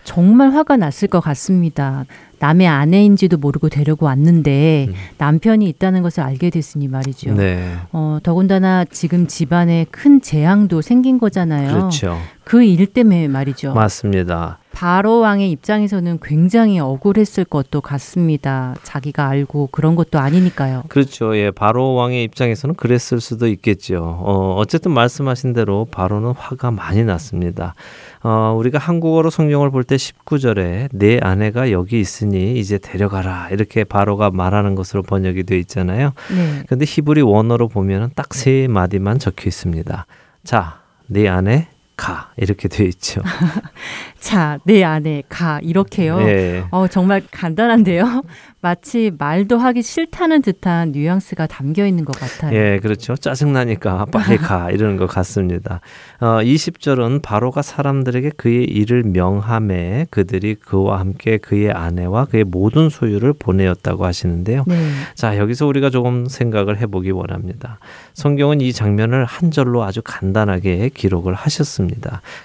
[SPEAKER 1] 정말 화가 났을 것 같습니다. 남의 아내인지도 모르고 데리고 왔는데
[SPEAKER 7] 음.
[SPEAKER 1] 남편이 있다는 것을 알게 됐으니 말이죠.
[SPEAKER 7] 네.
[SPEAKER 1] 어, 더군다나 지금 집안에 큰 재앙도 생긴 거잖아요.
[SPEAKER 7] 그렇죠.
[SPEAKER 1] 그 일 때문에 말이죠.
[SPEAKER 7] 맞습니다.
[SPEAKER 1] 바로 왕의 입장에서는 굉장히 억울했을 것도 같습니다. 자기가 알고 그런 것도 아니니까요.
[SPEAKER 7] 그렇죠. 예, 바로 왕의 입장에서는 그랬을 수도 있겠죠. 어, 어쨌든 말씀하신 대로 바로는 화가 많이 났습니다. 어, 우리가 한국어로 성경을 볼 때 19절에 내 아내가 여기 있으니 이제 데려가라 이렇게 바로가 말하는 것으로 번역이 되어 있잖아요.
[SPEAKER 1] 네.
[SPEAKER 7] 근데 히브리 원어로 보면은 딱 세 마디만 적혀 있습니다. 자, 내 아내 가 이렇게 되어 있죠. (laughs)
[SPEAKER 1] 자, 내 아내 가 이렇게요.
[SPEAKER 7] 예.
[SPEAKER 1] 어, 정말 간단한데요. (laughs) 마치 말도 하기 싫다는 듯한 뉘앙스가 담겨 있는 것 같아요.
[SPEAKER 7] 예, 그렇죠. 짜증나니까 빨리 가 (laughs) 이러는 것 같습니다. 어, 20절은 바로가 사람들에게 그의 일을 명함에 그들이 그와 함께 그의 아내와 그의 모든 소유를 보내었다고 하시는데요.
[SPEAKER 1] 네.
[SPEAKER 7] 자, 여기서 우리가 조금 생각을 해보기 원합니다. 성경은 이 장면을 한 절로 아주 간단하게 기록을 하셨습니다.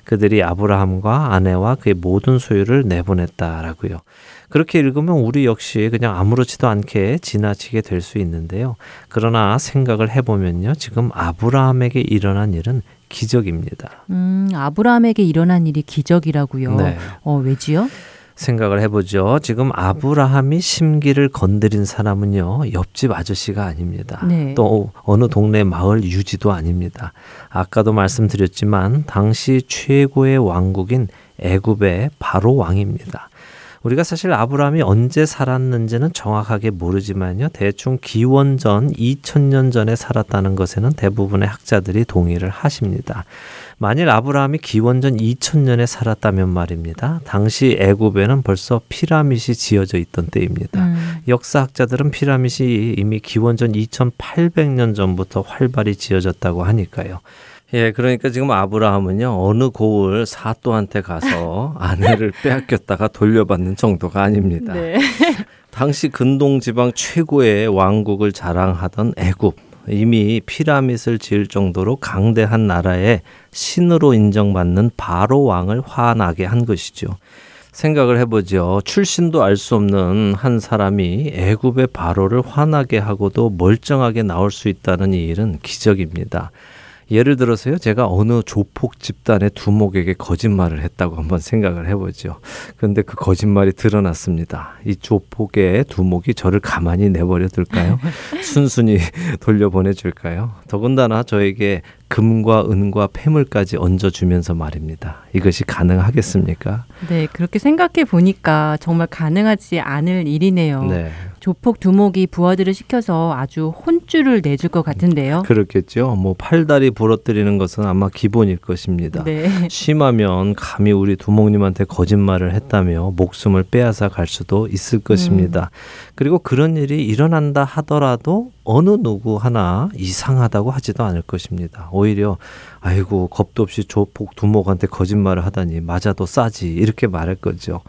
[SPEAKER 7] 그들이 아브라함과 아내와 그의 모든 소유를 내보냈다라고요. 그렇게 읽으면 우리 역시 그냥 아무렇지도 않게 지나치게 될 수 있는데요. 그러나 생각을 해보면요. 지금 아브라함에게 일어난 일은 기적입니다.
[SPEAKER 1] 음, 아브라함에게 일어난 일이 기적이라고요.
[SPEAKER 7] 네.
[SPEAKER 1] 어, 왜지요?
[SPEAKER 7] 생각을 해보죠. 지금 아브라함이 심기를 건드린 사람은요, 옆집 아저씨가 아닙니다.
[SPEAKER 1] 네.
[SPEAKER 7] 또 어느 동네 마을 유지도 아닙니다. 아까도 말씀드렸지만 당시 최고의 왕국인 애굽의 바로 왕입니다. 우리가 사실 아브라함이 언제 살았는지는 정확하게 모르지만요. 대충 기원전 2000년 전에 살았다는 것에는 대부분의 학자들이 동의를 하십니다. 만일 아브라함이 기원전 2000년에 살았다면 말입니다. 당시 애굽에는 벌써 피라밋이 지어져 있던 때입니다.
[SPEAKER 1] 음,
[SPEAKER 7] 역사학자들은 피라밋이 이미 기원전 2800년 전부터 활발히 지어졌다고 하니까요. 예, 그러니까 지금 아브라함은요, 어느 고을 사또한테 가서 (laughs) 아내를 빼앗겼다가 돌려받는 정도가 아닙니다.
[SPEAKER 1] 네.
[SPEAKER 7] 당시 근동 지방 최고의 왕국을 자랑하던 애굽. 이미 피라밋을 지을 정도로 강대한 나라의 신으로 인정받는 바로 왕을 화나게 한 것이죠. 생각을 해보죠. 출신도 알 수 없는 한 사람이 애굽의 바로를 화나게 하고도 멀쩡하게 나올 수 있다는 이 일은 기적입니다. 예를 들어서요, 제가 어느 조폭 집단의 두목에게 거짓말을 했다고 한번 생각을 해보죠. 그런데 그 거짓말이 드러났습니다. 이 조폭의 두목이 저를 가만히 내버려 둘까요? (laughs) 순순히 돌려보내줄까요? 더군다나 저에게 금과 은과 폐물까지 얹어주면서 말입니다. 이것이 가능하겠습니까?
[SPEAKER 1] 네, 그렇게 생각해 보니까 정말 가능하지 않을 일이네요.
[SPEAKER 7] 네.
[SPEAKER 1] 조폭 두목이 부하들을 시켜서 아주 혼쭐을 내줄 것 같은데요.
[SPEAKER 7] 그렇겠죠. 뭐 팔다리 부러뜨리는 것은 아마 기본일 것입니다.
[SPEAKER 1] 네.
[SPEAKER 7] 심하면 감히 우리 두목님한테 거짓말을 했다며 목숨을 빼앗아 갈 수도 있을 것입니다. 그리고 그런 일이 일어난다 하더라도 어느 누구 하나 이상하다고 하지도 않을 것입니다. 오히려 아이고 겁도 없이 조폭 두목한테 거짓말을 하다니 맞아도 싸지 이렇게 말할 거죠.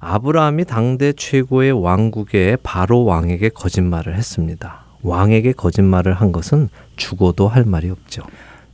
[SPEAKER 7] 아브라함이 당대 최고의 왕국의 바로 왕에게 거짓말을 했습니다. 왕에게 거짓말을 한 것은 죽어도 할 말이 없죠.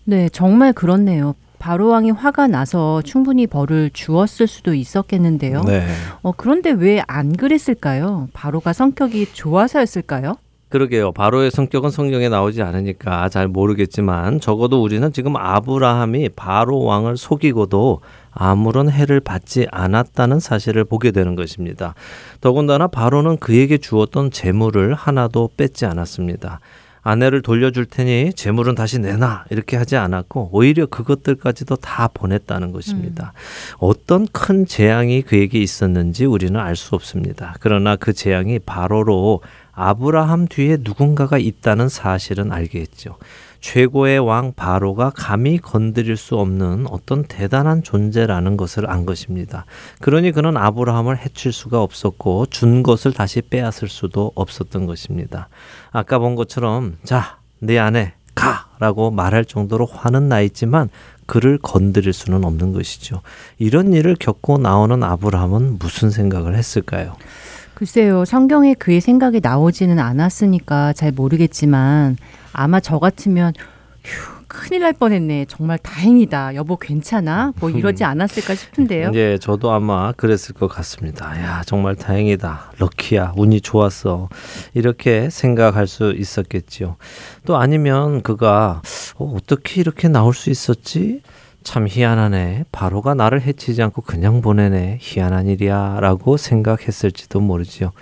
[SPEAKER 1] 네, 정말 그렇네요. 바로 왕이 화가 나서 충분히 벌을 주었을 수도 있었겠는데요.
[SPEAKER 7] 네.
[SPEAKER 1] 어, 그런데 왜 안 그랬을까요? 바로가 성격이 좋아서였을까요?
[SPEAKER 7] 그러게요. 바로의 성격은 성경에 나오지 않으니까 잘 모르겠지만 적어도 우리는 지금 아브라함이 바로 왕을 속이고도 아무런 해를 받지 않았다는 사실을 보게 되는 것입니다. 더군다나 바로는 그에게 주었던 재물을 하나도 뺏지 않았습니다. 아내를 돌려줄 테니 재물은 다시 내놔 이렇게 하지 않았고 오히려 그것들까지도 다 보냈다는 것입니다. 어떤 큰 재앙이 그에게 있었는지 우리는 알 수 없습니다. 그러나 그 재앙이 바로로 아브라함 뒤에 누군가가 있다는 사실은 알게 했죠. 최고의 왕 바로가 감히 건드릴 수 없는 어떤 대단한 존재라는 것을 안 것입니다. 그러니 그는 아브라함을 해칠 수가 없었고 준 것을 다시 빼앗을 수도 없었던 것입니다. 아까 본 것처럼 자, 내 아내 가 라고 말할 정도로 화는 나 있지만 그를 건드릴 수는 없는 것이죠. 이런 일을 겪고 나오는 아브라함은 무슨 생각을 했을까요?
[SPEAKER 1] 글쎄요, 성경에 그의 생각이 나오지는 않았으니까 잘 모르겠지만 아마 저 같으면 휴, 큰일 날 뻔했네. 정말 다행이다. 여보 괜찮아? 뭐 이러지 않았을까 싶은데요.
[SPEAKER 7] 예, 저도 아마 그랬을 것 같습니다. 야, 정말 다행이다. 럭키야. 운이 좋았어. 이렇게 생각할 수 있었겠지요. 또 아니면 그가 어, 어떻게 이렇게 나올 수 있었지? 참 희한하네. 바로가 나를 해치지 않고 그냥 보내네. 희한한 일이야. 라고 생각했을지도 모르지요.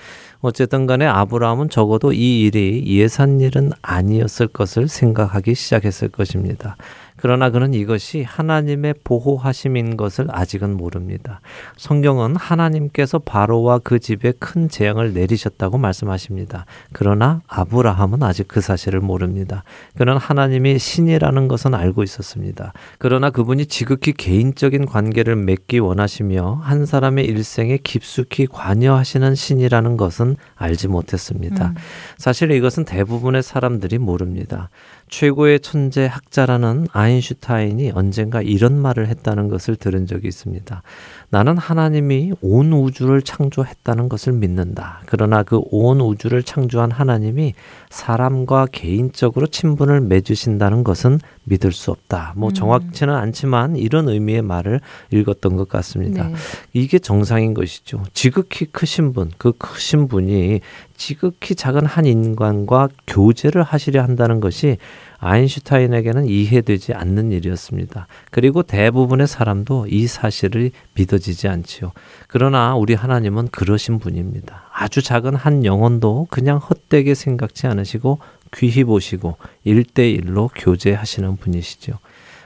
[SPEAKER 7] 어쨌든 간에 아브라함은 적어도 이 일이 예산 일은 아니었을 것을 생각하기 시작했을 것입니다. 그러나 그는 이것이 하나님의 보호하심인 것을 아직은 모릅니다. 성경은 하나님께서 바로와 그 집에 큰 재앙을 내리셨다고 말씀하십니다. 그러나 아브라함은 아직 그 사실을 모릅니다. 그는 하나님이 신이라는 것은 알고 있었습니다. 그러나 그분이 지극히 개인적인 관계를 맺기 원하시며 한 사람의 일생에 깊숙이 관여하시는 신이라는 것은 알지 못했습니다.
[SPEAKER 1] 음.
[SPEAKER 7] 사실 이것은 대부분의 사람들이 모릅니다. 최고의 천재 학자라는 아인슈타인이 언젠가 이런 말을 했다는 것을 들은 적이 있습니다. 나는 하나님이 온 우주를 창조했다는 것을 믿는다. 그러나 그 온 우주를 창조한 하나님이 사람과 개인적으로 친분을 맺으신다는 것은 믿을 수 없다. 뭐
[SPEAKER 1] 음.
[SPEAKER 7] 정확치는 않지만 이런 의미의 말을 읽었던 것 같습니다.
[SPEAKER 1] 네.
[SPEAKER 7] 이게 정상인 것이죠. 지극히 크신 분, 그 크신 분이 지극히 작은 한 인간과 교제를 하시려 한다는 것이 아인슈타인에게는 이해되지 않는 일이었습니다. 그리고 대부분의 사람도 이 사실을 믿어지지 않지요. 그러나 우리 하나님은 그러신 분입니다. 아주 작은 한 영혼도 그냥 헛되게 생각지 않으시고 귀히 보시고 일대일로 교제하시는 분이시죠.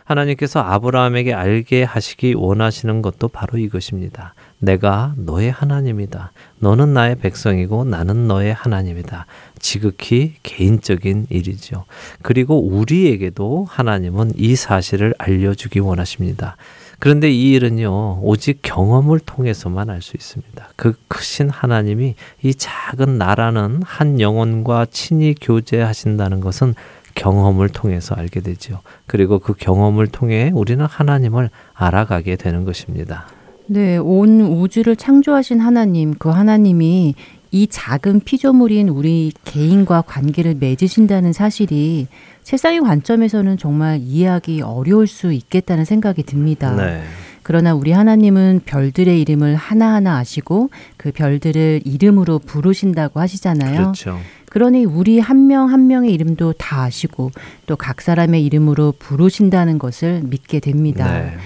[SPEAKER 7] 하나님께서 아브라함에게 알게 하시기 원하시는 것도 바로 이것입니다. 내가 너의 하나님이다. 너는 나의 백성이고 나는 너의 하나님이다. 지극히 개인적인 일이죠. 그리고 우리에게도 하나님은 이 사실을 알려주기 원하십니다. 그런데 이 일은요, 오직 경험을 통해서만 알 수 있습니다. 그 크신 하나님이 이 작은 나라는 한 영혼과 친히 교제하신다는 것은 경험을 통해서 알게 되죠. 그리고 그 경험을 통해 우리는 하나님을 알아가게 되는 것입니다.
[SPEAKER 1] 네, 온 우주를 창조하신 하나님, 그 하나님이 이 작은 피조물인 우리 개인과 관계를 맺으신다는 사실이 세상의 관점에서는 정말 이해하기 어려울 수 있겠다는 생각이 듭니다.
[SPEAKER 7] 네.
[SPEAKER 1] 그러나 우리 하나님은 별들의 이름을 하나하나 아시고 그 별들을 이름으로 부르신다고 하시잖아요.
[SPEAKER 7] 그렇죠.
[SPEAKER 1] 그러니 우리 한명한 명의 이름도 다 아시고 또 각 사람의 이름으로 부르신다는 것을 믿게 됩니다.
[SPEAKER 7] 네.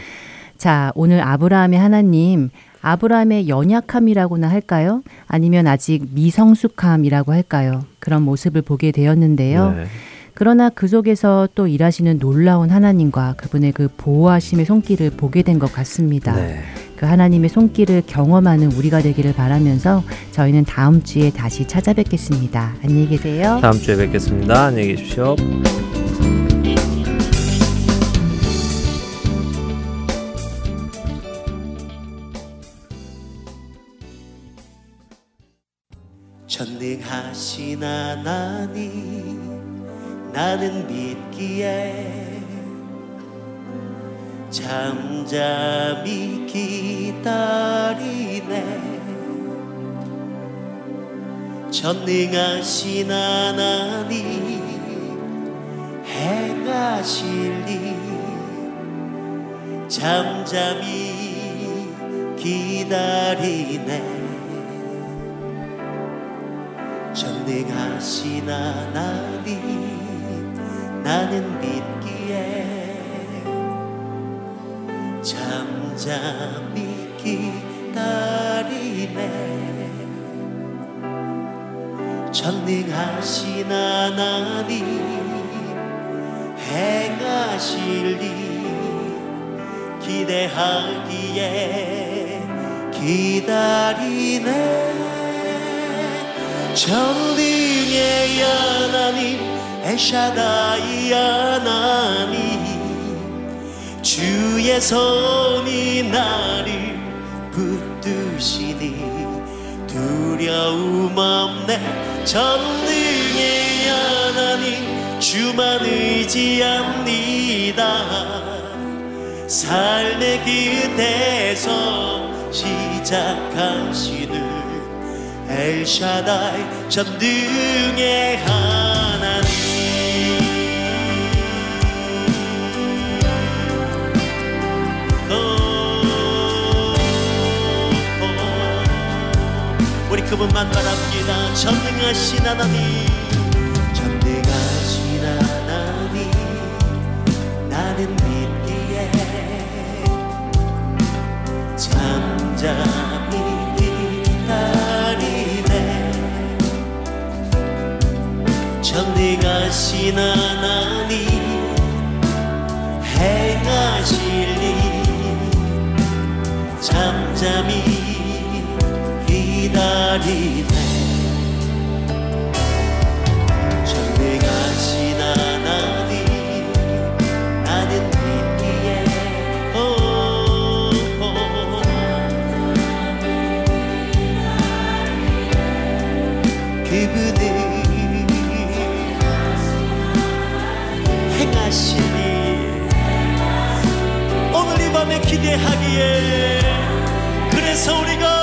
[SPEAKER 1] 자, 오늘 아브라함의 하나님, 아브라함의 연약함이라고나 할까요? 아니면 아직 미성숙함이라고 할까요? 그런 모습을 보게 되었는데요.
[SPEAKER 7] 네.
[SPEAKER 1] 그러나 그 속에서 또 일하시는 놀라운 하나님과 그분의 그 보호하심의 손길을 보게 된 것 같습니다.
[SPEAKER 7] 네.
[SPEAKER 1] 그 하나님의 손길을 경험하는 우리가 되기를 바라면서 저희는 다음 주에 다시 찾아뵙겠습니다. 안녕히 계세요.
[SPEAKER 7] 다음 주에 뵙겠습니다. 안녕히 계십시오.
[SPEAKER 8] 전능하신 하나님 나는 믿기에 잠잠히 기다리네. 전능하신 하나님 행하실 일. 잠잠히 기다리네. 전능하신 하나님 나는 믿기에 잠잠히 기다리네. 전능하신 하나님 행하실 일 기대하기에 기다리네. 전능의 하나님 엘샤다이 하나님 주의 손이 나를 붙드시니 두려움 없네. 전능의 하나님 주만 의지합니다. 삶의 끝에서 시작하시는 엘샤다이 전능의 하나님 우리 그분만 바랍니다. 전능하신 하나님. 전능하신 하나님. 나는 믿기에 잠잠히 기다리네. 전능하신 하나님 행하실 일. 잠잠히 기다리네 전능하신 하나님 나는 믿기에 오, 오. 그분은 행하시니 오늘 이 밤에 기대하기에. 그래서 우리가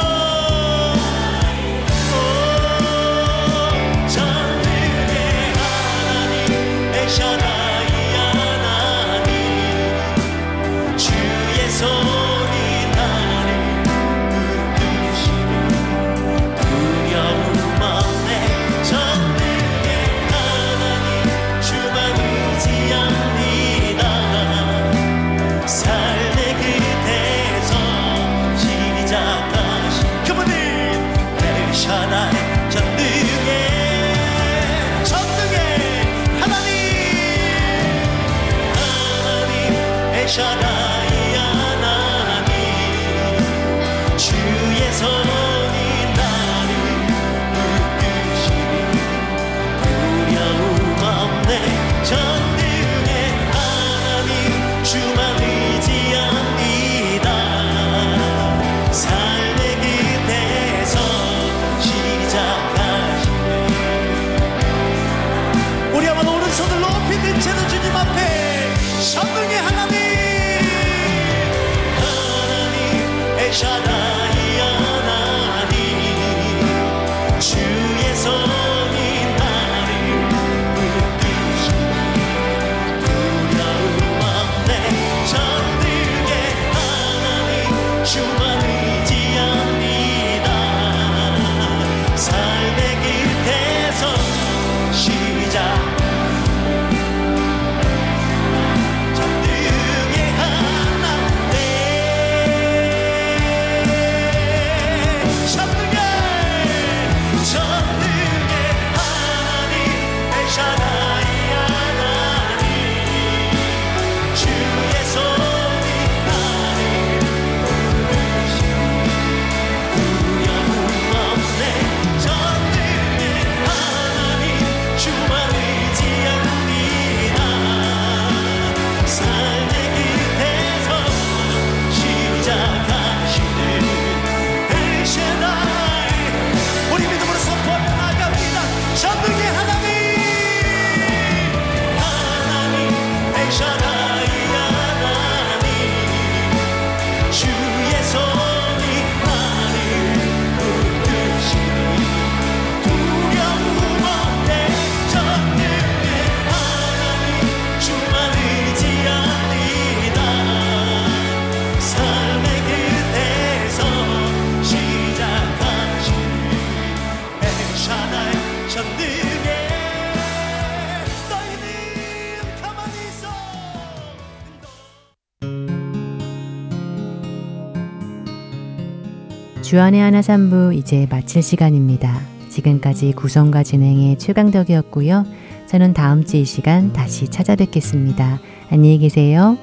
[SPEAKER 1] 주안의 하나 삼부 이제 마칠 시간입니다. 지금까지 구성과 진행의 최강덕이었고요. 저는 다음 주 이 시간 다시 찾아뵙겠습니다. 안녕히 계세요.